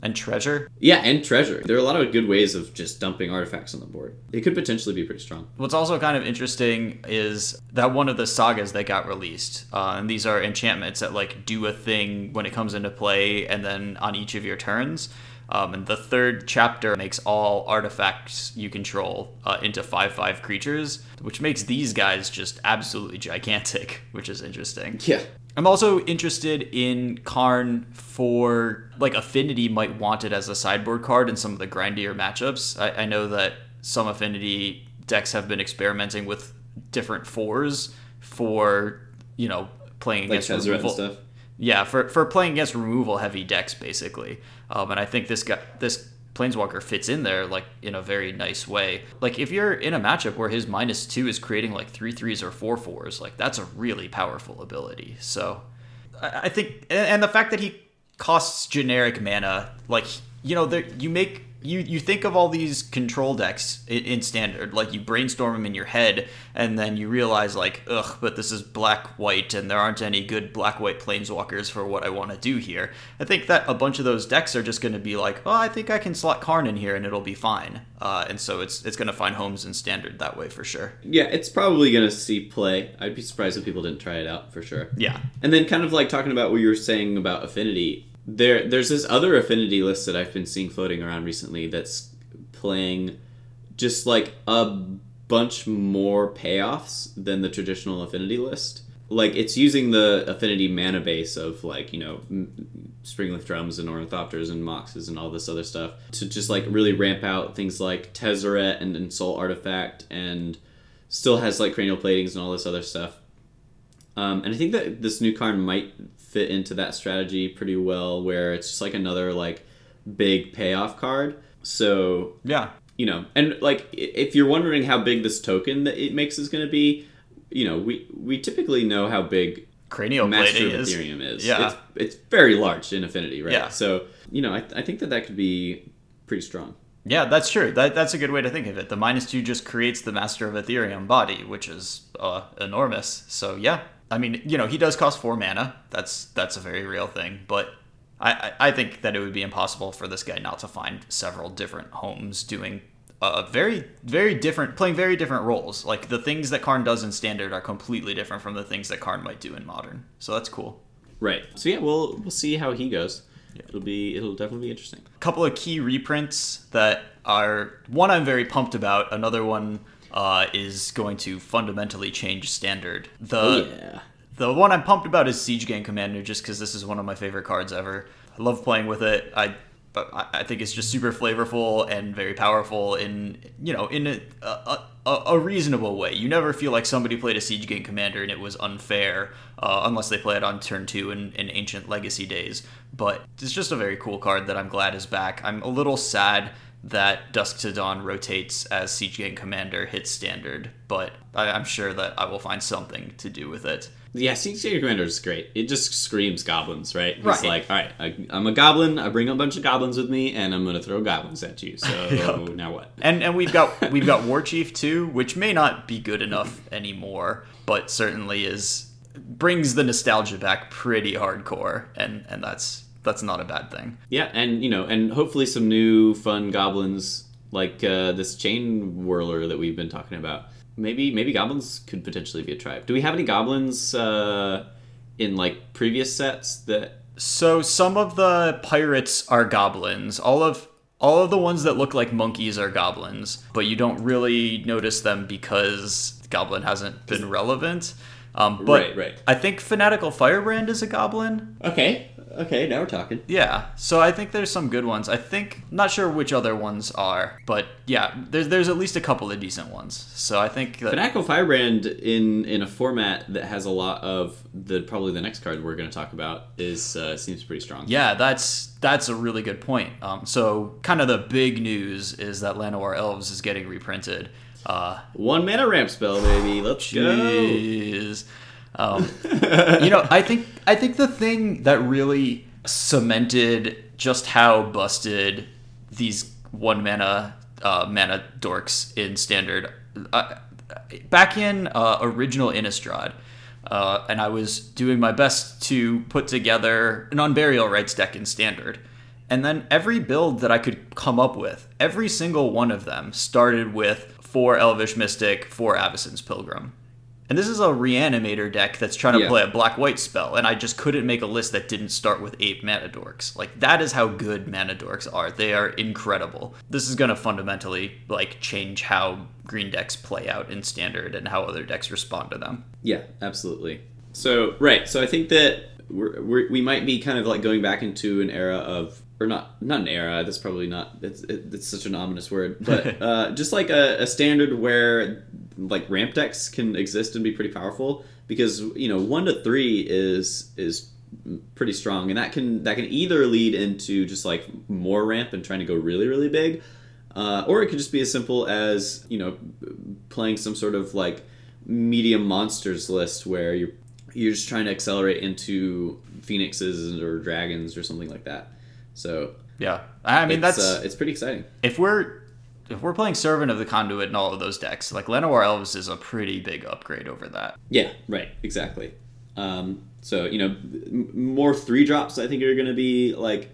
Speaker 1: And treasure.
Speaker 2: Yeah, and treasure. There are a lot of good ways of just dumping artifacts on the board. It could potentially be pretty strong.
Speaker 1: What's also kind of interesting is that one of the sagas that got released, uh, and these are enchantments that like do a thing when it comes into play, and then on each of your turns. Um, and the third chapter makes all artifacts you control uh, into 5 5 creatures, which makes these guys just absolutely gigantic, which is interesting.
Speaker 2: Yeah.
Speaker 1: I'm also interested in Karn for like Affinity might want it as a sideboard card in some of the grindier matchups. I, I know that some Affinity decks have been experimenting with different fours for you know playing
Speaker 2: Like
Speaker 1: against
Speaker 2: and
Speaker 1: removal.
Speaker 2: stuff.
Speaker 1: Yeah, for for playing against removal heavy decks basically. Um, and I think this guy this planeswalker fits in there like in a very nice way. Like if you're in a matchup where his minus two is creating like three threes or four fours, like that's a really powerful ability. So I, I think and the fact that he costs generic mana, like you know, there you make you you think of all these control decks in, in standard, like you brainstorm them in your head, and then you realize like, ugh, but this is black white, and there aren't any good black white planeswalkers for what I want to do here. I think that a bunch of those decks are just going to be like, oh, I think I can slot Karn in here, and it'll be fine. Uh, and so it's it's going to find homes in standard that way for sure.
Speaker 2: Yeah, it's probably gonna see play. I'd be surprised if people didn't try it out for sure.
Speaker 1: Yeah,
Speaker 2: And then kind of like talking about what you were saying about affinity, there there's this other affinity list that I've been seeing floating around recently that's playing just like a bunch more payoffs than the traditional affinity list. Like it's using the affinity mana base of like, you know, Springleaf drums and ornithopters and moxes and all this other stuff to just like really ramp out things like Tezzeret and Insult Artifact and still has like cranial platings and all this other stuff. Um, and I think that this new card might fit into that strategy pretty well, where it's just like another like big payoff card. So
Speaker 1: yeah,
Speaker 2: you know, and like if you're wondering how big this token that it makes is going to be, you know, we we typically know how big
Speaker 1: cranial
Speaker 2: Master of
Speaker 1: is.
Speaker 2: Etherium is.
Speaker 1: Yeah.
Speaker 2: it's, it's very large in Affinity, right?
Speaker 1: Yeah.
Speaker 2: So you know, I, I think that that could be pretty strong.
Speaker 1: Yeah, that's true. That, that's a good way to think of it. The minus two just creates the Master of Etherium body, which is uh, enormous. So yeah, I mean, you know, he does cost four mana. That's that's a very real thing. But I, I I think that it would be impossible for this guy not to find several different homes doing uh, very very different, playing very different roles. Like the things that Karn does in Standard are completely different from the things that Karn might do in Modern. So that's cool.
Speaker 2: Right. So yeah, we'll we'll see how he goes. Yeah. It'll be it'll definitely be interesting.
Speaker 1: A couple of key reprints that are one I'm very pumped about. Another one uh, is going to fundamentally change standard. The
Speaker 2: Oh, yeah.
Speaker 1: the one I'm pumped about is Siege Gang Commander, just because this is one of my favorite cards ever. I love playing with it. I I think it's just super flavorful and very powerful in you know in a, a, a, a reasonable way. You never feel like somebody played a Siege Gang Commander and it was unfair, uh, unless they play it on turn two in, in ancient Legacy days. But it's just a very cool card that I'm glad is back. I'm a little sad that Dusk to Dawn rotates as Siege Gang Commander hits standard, but I, I'm sure that I will find something to do with it.
Speaker 2: Yeah, Siege Gang Commander is great. It just screams goblins, right? He's
Speaker 1: Right.
Speaker 2: like, all right, I, I'm a goblin. I bring a bunch of goblins with me, and I'm gonna throw goblins at you. So now what?
Speaker 1: And and we've got we've got War Chief too, which may not be good enough anymore, but certainly is brings the nostalgia back pretty hardcore, and and that's that's not a bad thing.
Speaker 2: Yeah, and you know, and hopefully some new fun goblins like uh, this chain whirler that we've been talking about. Maybe maybe goblins could potentially be a tribe. Do we have any goblins uh, in like previous sets that?
Speaker 1: So some of the pirates are goblins. All of all of the ones that look like monkeys are goblins, but you don't really notice them because goblin hasn't been relevant. Um, but
Speaker 2: Right, right.
Speaker 1: I think Fanatical Firebrand is a goblin.
Speaker 2: Okay, okay, now we're talking.
Speaker 1: Yeah, so I think there's some good ones. I think not sure which other ones are, but yeah, there's there's at least a couple of decent ones. So I think that
Speaker 2: Fanatical Firebrand in in a format that has a lot of the probably the next card we're going to talk about is uh, seems pretty strong.
Speaker 1: yeah, that's that's a really good point. Um, so kind of the big news is that Llanowar Elves is getting reprinted. Uh,
Speaker 2: One mana ramp spell, baby. Let's go.
Speaker 1: Um, you know, I think I think the thing that really cemented just how busted these one mana uh, mana dorks in standard. Uh, back in uh, original Innistrad, uh, and I was doing my best to put together an Unburial Rites deck in standard. And then every build that I could come up with, every single one of them started with four Elvish Mystic, four Avacyn's Pilgrim. And this is a reanimator deck that's trying to
Speaker 2: Yeah.
Speaker 1: play a black white spell, and I just couldn't make a list that didn't start with eight mana dorks. Like that is how good mana dorks are. They are incredible. This is gonna fundamentally like change how green decks play out in standard and how other decks respond to them.
Speaker 2: Yeah, absolutely. So right, so I think that we're, we're, we might be kind of like going back into an era of, or not not an era. That's probably not. It's it, it's such an ominous word, but uh, just like a, a standard where like ramp decks can exist and be pretty powerful because you know one to three is is pretty strong and that can that can either lead into just like more ramp and trying to go really really big uh, or it could just be as simple as you know playing some sort of like medium monsters list where you're you're just trying to accelerate into phoenixes or dragons or something like that so
Speaker 1: Yeah, I mean
Speaker 2: it's,
Speaker 1: that's
Speaker 2: uh, it's pretty exciting
Speaker 1: if we're if we're playing Servant of the Conduit and all of those decks, like Llanowar Elves is a pretty big upgrade over that.
Speaker 2: Yeah, right, exactly. Um, so you know, m- more three drops I think are going to be like,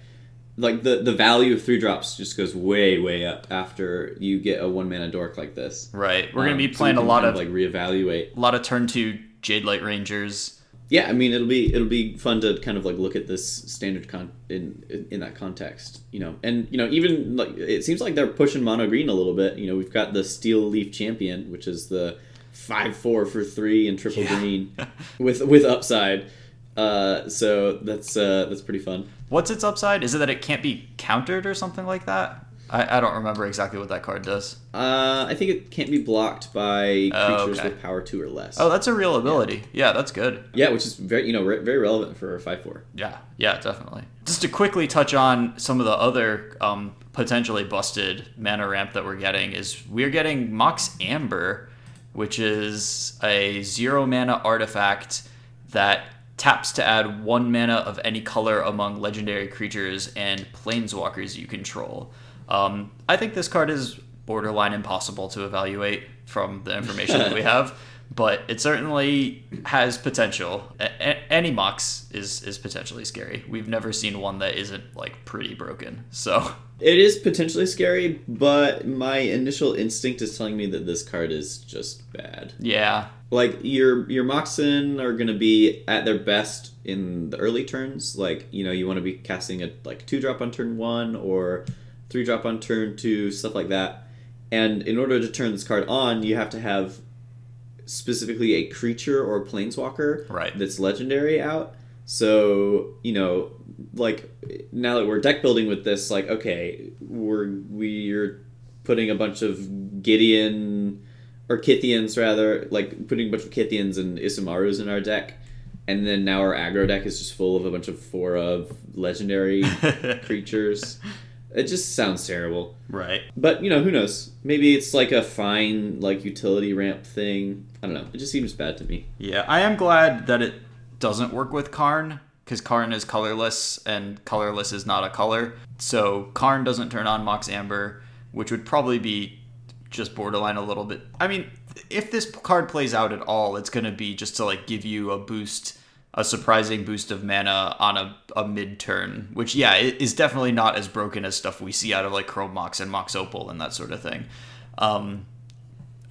Speaker 2: like the the value of three drops just goes way way up after you get a one mana dork like this.
Speaker 1: Right, we're
Speaker 2: Um,
Speaker 1: be
Speaker 2: so
Speaker 1: playing a lot
Speaker 2: kind
Speaker 1: of
Speaker 2: like reevaluate.
Speaker 1: a lot of turn two Jadelight Rangers.
Speaker 2: Yeah, I mean it'll be it'll be fun to kind of like look at this standard con in in, in that context, you know, and you know even like it seems like they're pushing mono green a little bit. You know, we've got the Steel Leaf Champion, which is the five four for three and triple
Speaker 1: Yeah.
Speaker 2: green with with upside. Uh, so that's uh, that's pretty fun.
Speaker 1: What's its upside? Is it that it can't be countered or something like that? I, I don't remember exactly what that card does.
Speaker 2: Uh, I think it can't be blocked by
Speaker 1: Oh,
Speaker 2: creatures
Speaker 1: okay.
Speaker 2: with power two or less.
Speaker 1: Oh, that's a real ability. Yeah, that's good.
Speaker 2: yeah, which is very you know very relevant for a five four.
Speaker 1: Yeah, yeah, definitely. Just to quickly touch on some of the other um, potentially busted mana ramp that we're getting is we're getting Mox Amber, which is a zero mana artifact that taps to add one mana of any color among legendary creatures and planeswalkers you control. Um, I think this card is borderline impossible to evaluate from the information that we have, but it certainly has potential. A- any Mox is is potentially scary. We've never seen one that isn't like pretty broken. So
Speaker 2: It is potentially scary, but my initial instinct is telling me that this card is just bad.
Speaker 1: yeah,
Speaker 2: Like your your Moxen are gonna be at their best in the early turns. Like you know you want to be casting a like two drop on turn one or three drop on turn two, stuff like that. And in order to turn this card on, you have to have specifically a creature or a planeswalker
Speaker 1: Right.
Speaker 2: that's legendary out. So you know, like now that we're deck building with this, like okay, we're we're putting a bunch of Gideon or Kytheons rather, like putting a bunch of Kytheons and Isamarus in our deck, and then now our aggro deck is just full of a bunch of four of legendary creatures. It just sounds terrible.
Speaker 1: right.
Speaker 2: But you know, who knows? Maybe it's like a fine like utility ramp thing. I don't know. It just seems bad to me.
Speaker 1: Yeah, I am glad that it doesn't work with Karn because Karn is colorless and colorless is not a color. So Karn doesn't turn on Mox Amber, which would probably be just borderline a little bit. I mean, if this card plays out at all, it's going to be just to like give you a boost, a surprising boost of mana on a, a mid turn, which yeah, is definitely not as broken as stuff we see out of like Chrome Mox and Mox Opal and that sort of thing. Um,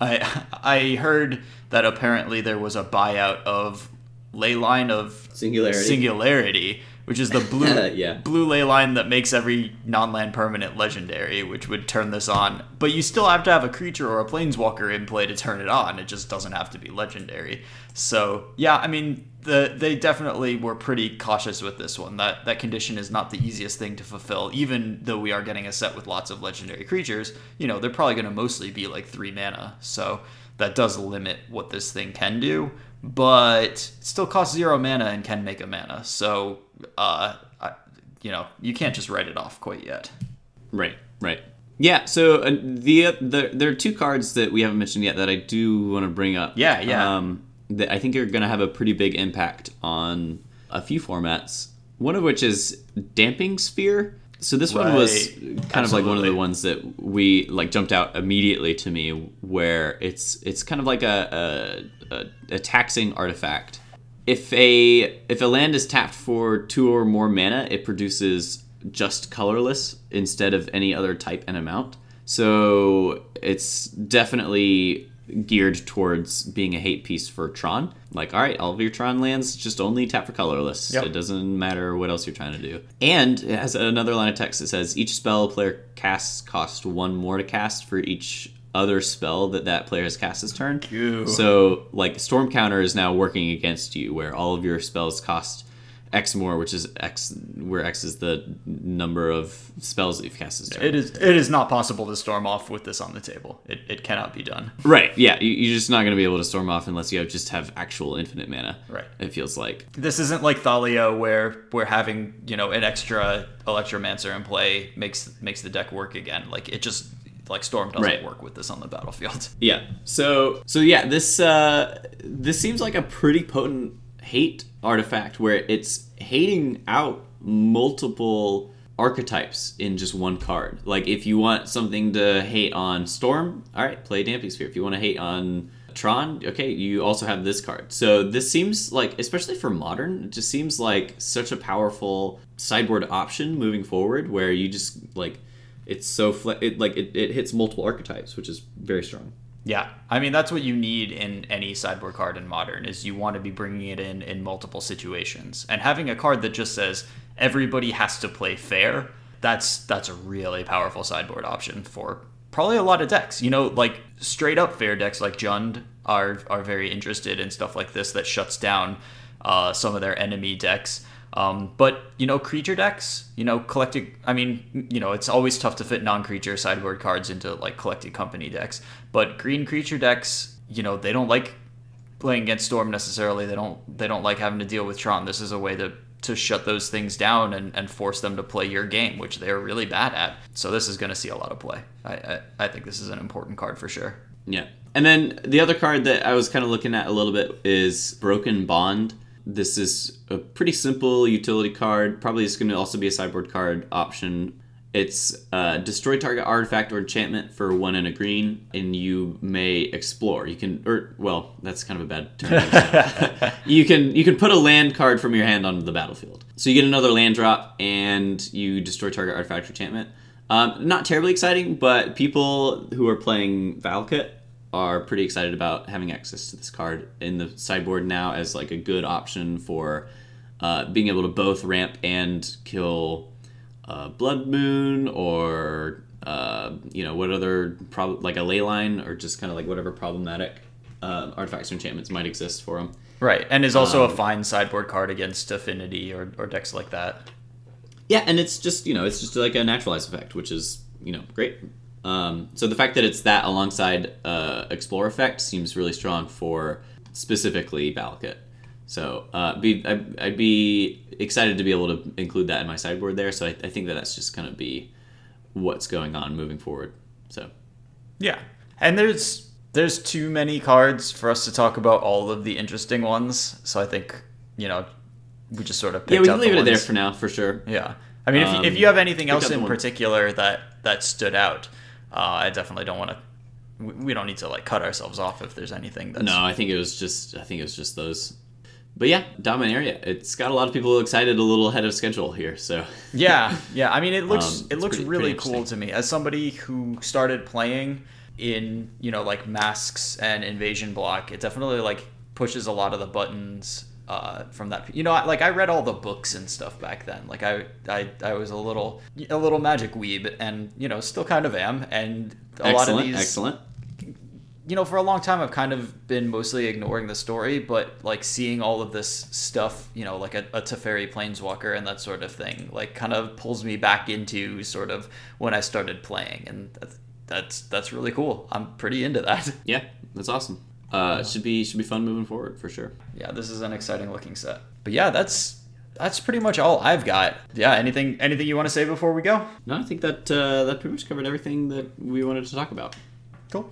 Speaker 1: I I heard that apparently there was a buyout of Leyline of
Speaker 2: Singularity.
Speaker 1: singularity, which is the blue
Speaker 2: Yeah.
Speaker 1: blue ley line that makes every non-land permanent legendary, which would turn this on. But you still have to have a creature or a planeswalker in play to turn it on. It just doesn't have to be legendary. So yeah, I mean the they definitely were pretty cautious with this one. That that condition is not the easiest thing to fulfill, even though we are getting a set with lots of legendary creatures. You know, they're probably going to mostly be like three mana. So that does limit what this thing can do, but it still costs zero mana and can make a mana. So, uh, I, you know, you can't just write it off quite yet.
Speaker 2: Right, right. Yeah, so uh, the, the there are two cards that we haven't mentioned yet that I do want to bring up.
Speaker 1: Yeah, yeah.
Speaker 2: Um, that I think are going to have a pretty big impact on a few formats. One of which is Damping Sphere. So this one was
Speaker 1: Right.
Speaker 2: kind of like one of the ones that we like jumped out immediately to me, where it's it's kind of like a a, a, a taxing artifact. If a if a land is tapped for two or more mana, it produces just colorless instead of any other type and amount. So it's definitely geared towards being a hate piece for Tron. Like, all right, all of your Tron lands just only tap for colorless.
Speaker 1: Yep.
Speaker 2: It doesn't matter what else you're trying to do. And it has another line of text that says each spell a player casts costs one more to cast for each other spell that that player has cast this turn.
Speaker 1: Ew.
Speaker 2: So, like, Storm Counter is now working against you, where all of your spells cost X more, which is X, where X is the number of spells that you've cast this turn.
Speaker 1: It is it is not possible to storm off with this on the table. It, it cannot be done.
Speaker 2: Right. Yeah. You, you're just not going to be able to storm off unless you have, just have actual infinite mana.
Speaker 1: Right.
Speaker 2: It feels like.
Speaker 1: This isn't like Thalia where we're having, you know, an extra Electromancer in play makes makes the deck work again. Like it just like Storm doesn't
Speaker 2: Right.
Speaker 1: work with this on the battlefield.
Speaker 2: Yeah. So so yeah, this uh, this seems like a pretty potent hate artifact where it's hating out multiple archetypes in just one card. Like if you want something to hate on Storm, all right, play Damping Sphere. If you want to hate on Tron, okay, you also have this card. So this seems like, especially for modern, it just seems like such a powerful sideboard option moving forward, where you just like it's so fle- it like it, it hits multiple archetypes, which is very strong.
Speaker 1: Yeah, I mean that's what you need in any sideboard card in modern is you want to be bringing it in in multiple situations and having a card that just says everybody has to play fair. That's that's a really powerful sideboard option for probably a lot of decks. You know, like straight up fair decks like Jund are are very interested in stuff like this that shuts down uh, some of their enemy decks. Um, but you know, creature decks, you know, collected. I mean, you know, it's always tough to fit non-creature sideboard cards into like collected company decks. But green creature decks, you know, they don't like playing against Storm necessarily. They don't. They don't like having to deal with Tron. This is a way to to shut those things down and, and force them to play your game, which they're really bad at. So this is going to see a lot of play. I, I I think this is an important card for sure.
Speaker 2: Yeah. And then the other card that I was kind of looking at a little bit is Broken Bond. This is a pretty simple utility card. Probably is going to also be a sideboard card option. It's uh, destroy target artifact or enchantment for one and a green, and you may explore. You can, or well, that's kind of a bad term. you can you can put a land card from your hand onto the battlefield. So you get another land drop, and you destroy target artifact or enchantment. Um, not terribly exciting, but people who are playing Valakut are pretty excited about having access to this card in the sideboard now as like a good option for uh, being able to both ramp and kill uh, Blood Moon or uh, you know what other prob- like a ley line or just kind of like whatever problematic uh, artifacts or enchantments might exist for them.
Speaker 1: Right, and is also a fine sideboard card against Affinity or, or decks like that.
Speaker 2: Yeah, and it's just you know it's just like a naturalized effect, which is you know great. Um, so the fact that it's that alongside uh, Explore effect seems really strong for specifically Valakut. So uh, be I'd, I'd be excited to be able to include that in my sideboard there. So I, I think that that's just gonna be what's going on moving forward. So
Speaker 1: Yeah, and there's there's too many cards for us to talk about all of the interesting ones. So I think you know we just sort of picked
Speaker 2: yeah, we can leave it there for now for sure.
Speaker 1: Yeah, I mean, if, you, if
Speaker 2: Um,
Speaker 1: you have anything else in particular that that stood out, uh, I definitely don't want to. We don't need to like cut ourselves off if there's anything that's
Speaker 2: No, I think it was just I think it was just those. But yeah, Dominaria. It's got a lot of people excited, a little ahead of schedule here. So
Speaker 1: Yeah, yeah. I mean, it looks
Speaker 2: Um,
Speaker 1: it looks
Speaker 2: pretty-
Speaker 1: really
Speaker 2: pretty
Speaker 1: cool to me as somebody who started playing in you know like Masques and invasion block. It definitely like pushes a lot of the buttons uh, from that. You know, I- like I read all the books and stuff back then. Like I I, I was a little a little magic weeb, and you know still kind of am. And a lot of
Speaker 2: excellent,
Speaker 1: these
Speaker 2: excellent.
Speaker 1: you know, for a long time, I've kind of been mostly ignoring the story, but like seeing all of this stuff, you know, like a, a Teferi Planeswalker and that sort of thing, like kind of pulls me back into sort of when I started playing, and that's that's that's really cool. I'm pretty into that.
Speaker 2: Yeah, that's awesome. Uh, it should be should be fun moving forward for sure.
Speaker 1: Yeah, this is an exciting looking set. But yeah, that's that's pretty much all I've got. Yeah, anything anything you want to say before we go?
Speaker 2: No, I think that uh, that pretty much covered everything that we wanted to talk about.
Speaker 1: Cool.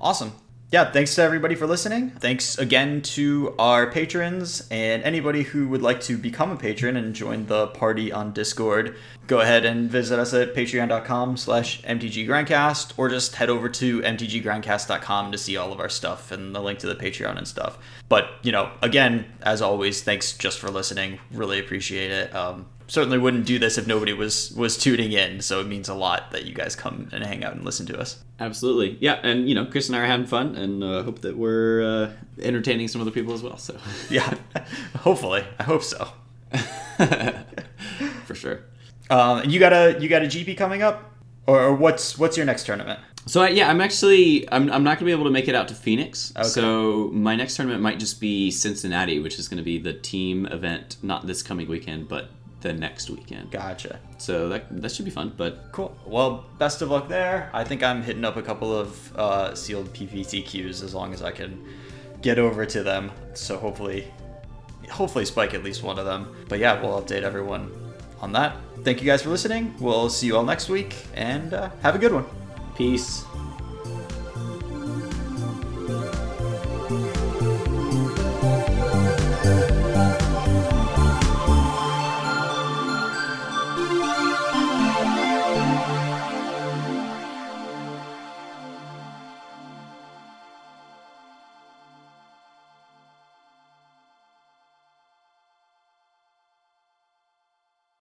Speaker 1: Awesome. Yeah, thanks to everybody for listening. Thanks again to our patrons and anybody who would like to become a patron and join the party on Discord. Go ahead and visit us at patreon.com slash mtggrandcast or just head over to mtggrandcast.com to see all of our stuff and the link to the Patreon and stuff. But, you know, again, as always, thanks just for listening. Really appreciate it. Um, certainly wouldn't do this if nobody was was tuning in. So it means a lot that you guys come and hang out and listen to us.
Speaker 2: Absolutely, yeah, and you know, Chris and I are having fun, and uh, hope that we're uh, entertaining some other people as well. So
Speaker 1: yeah, hopefully, I hope so.
Speaker 2: For sure.
Speaker 1: Um, you got a you got a GP coming up, or, or what's what's your next tournament?
Speaker 2: So I, yeah, I'm actually I'm, I'm not gonna be able to make it out to Phoenix. Okay. So my next tournament might just be Cincinnati, which is gonna be the team event, not this coming weekend, but the next weekend.
Speaker 1: Gotcha.
Speaker 2: So that that should be fun. But
Speaker 1: cool. Well, best of luck there. I think I'm hitting up a couple of uh, sealed queues as long as I can get over to them. So hopefully, hopefully spike at least one of them. But yeah, we'll update everyone on that. Thank you guys for listening. We'll see you all next week, and uh, have a good one.
Speaker 2: Peace.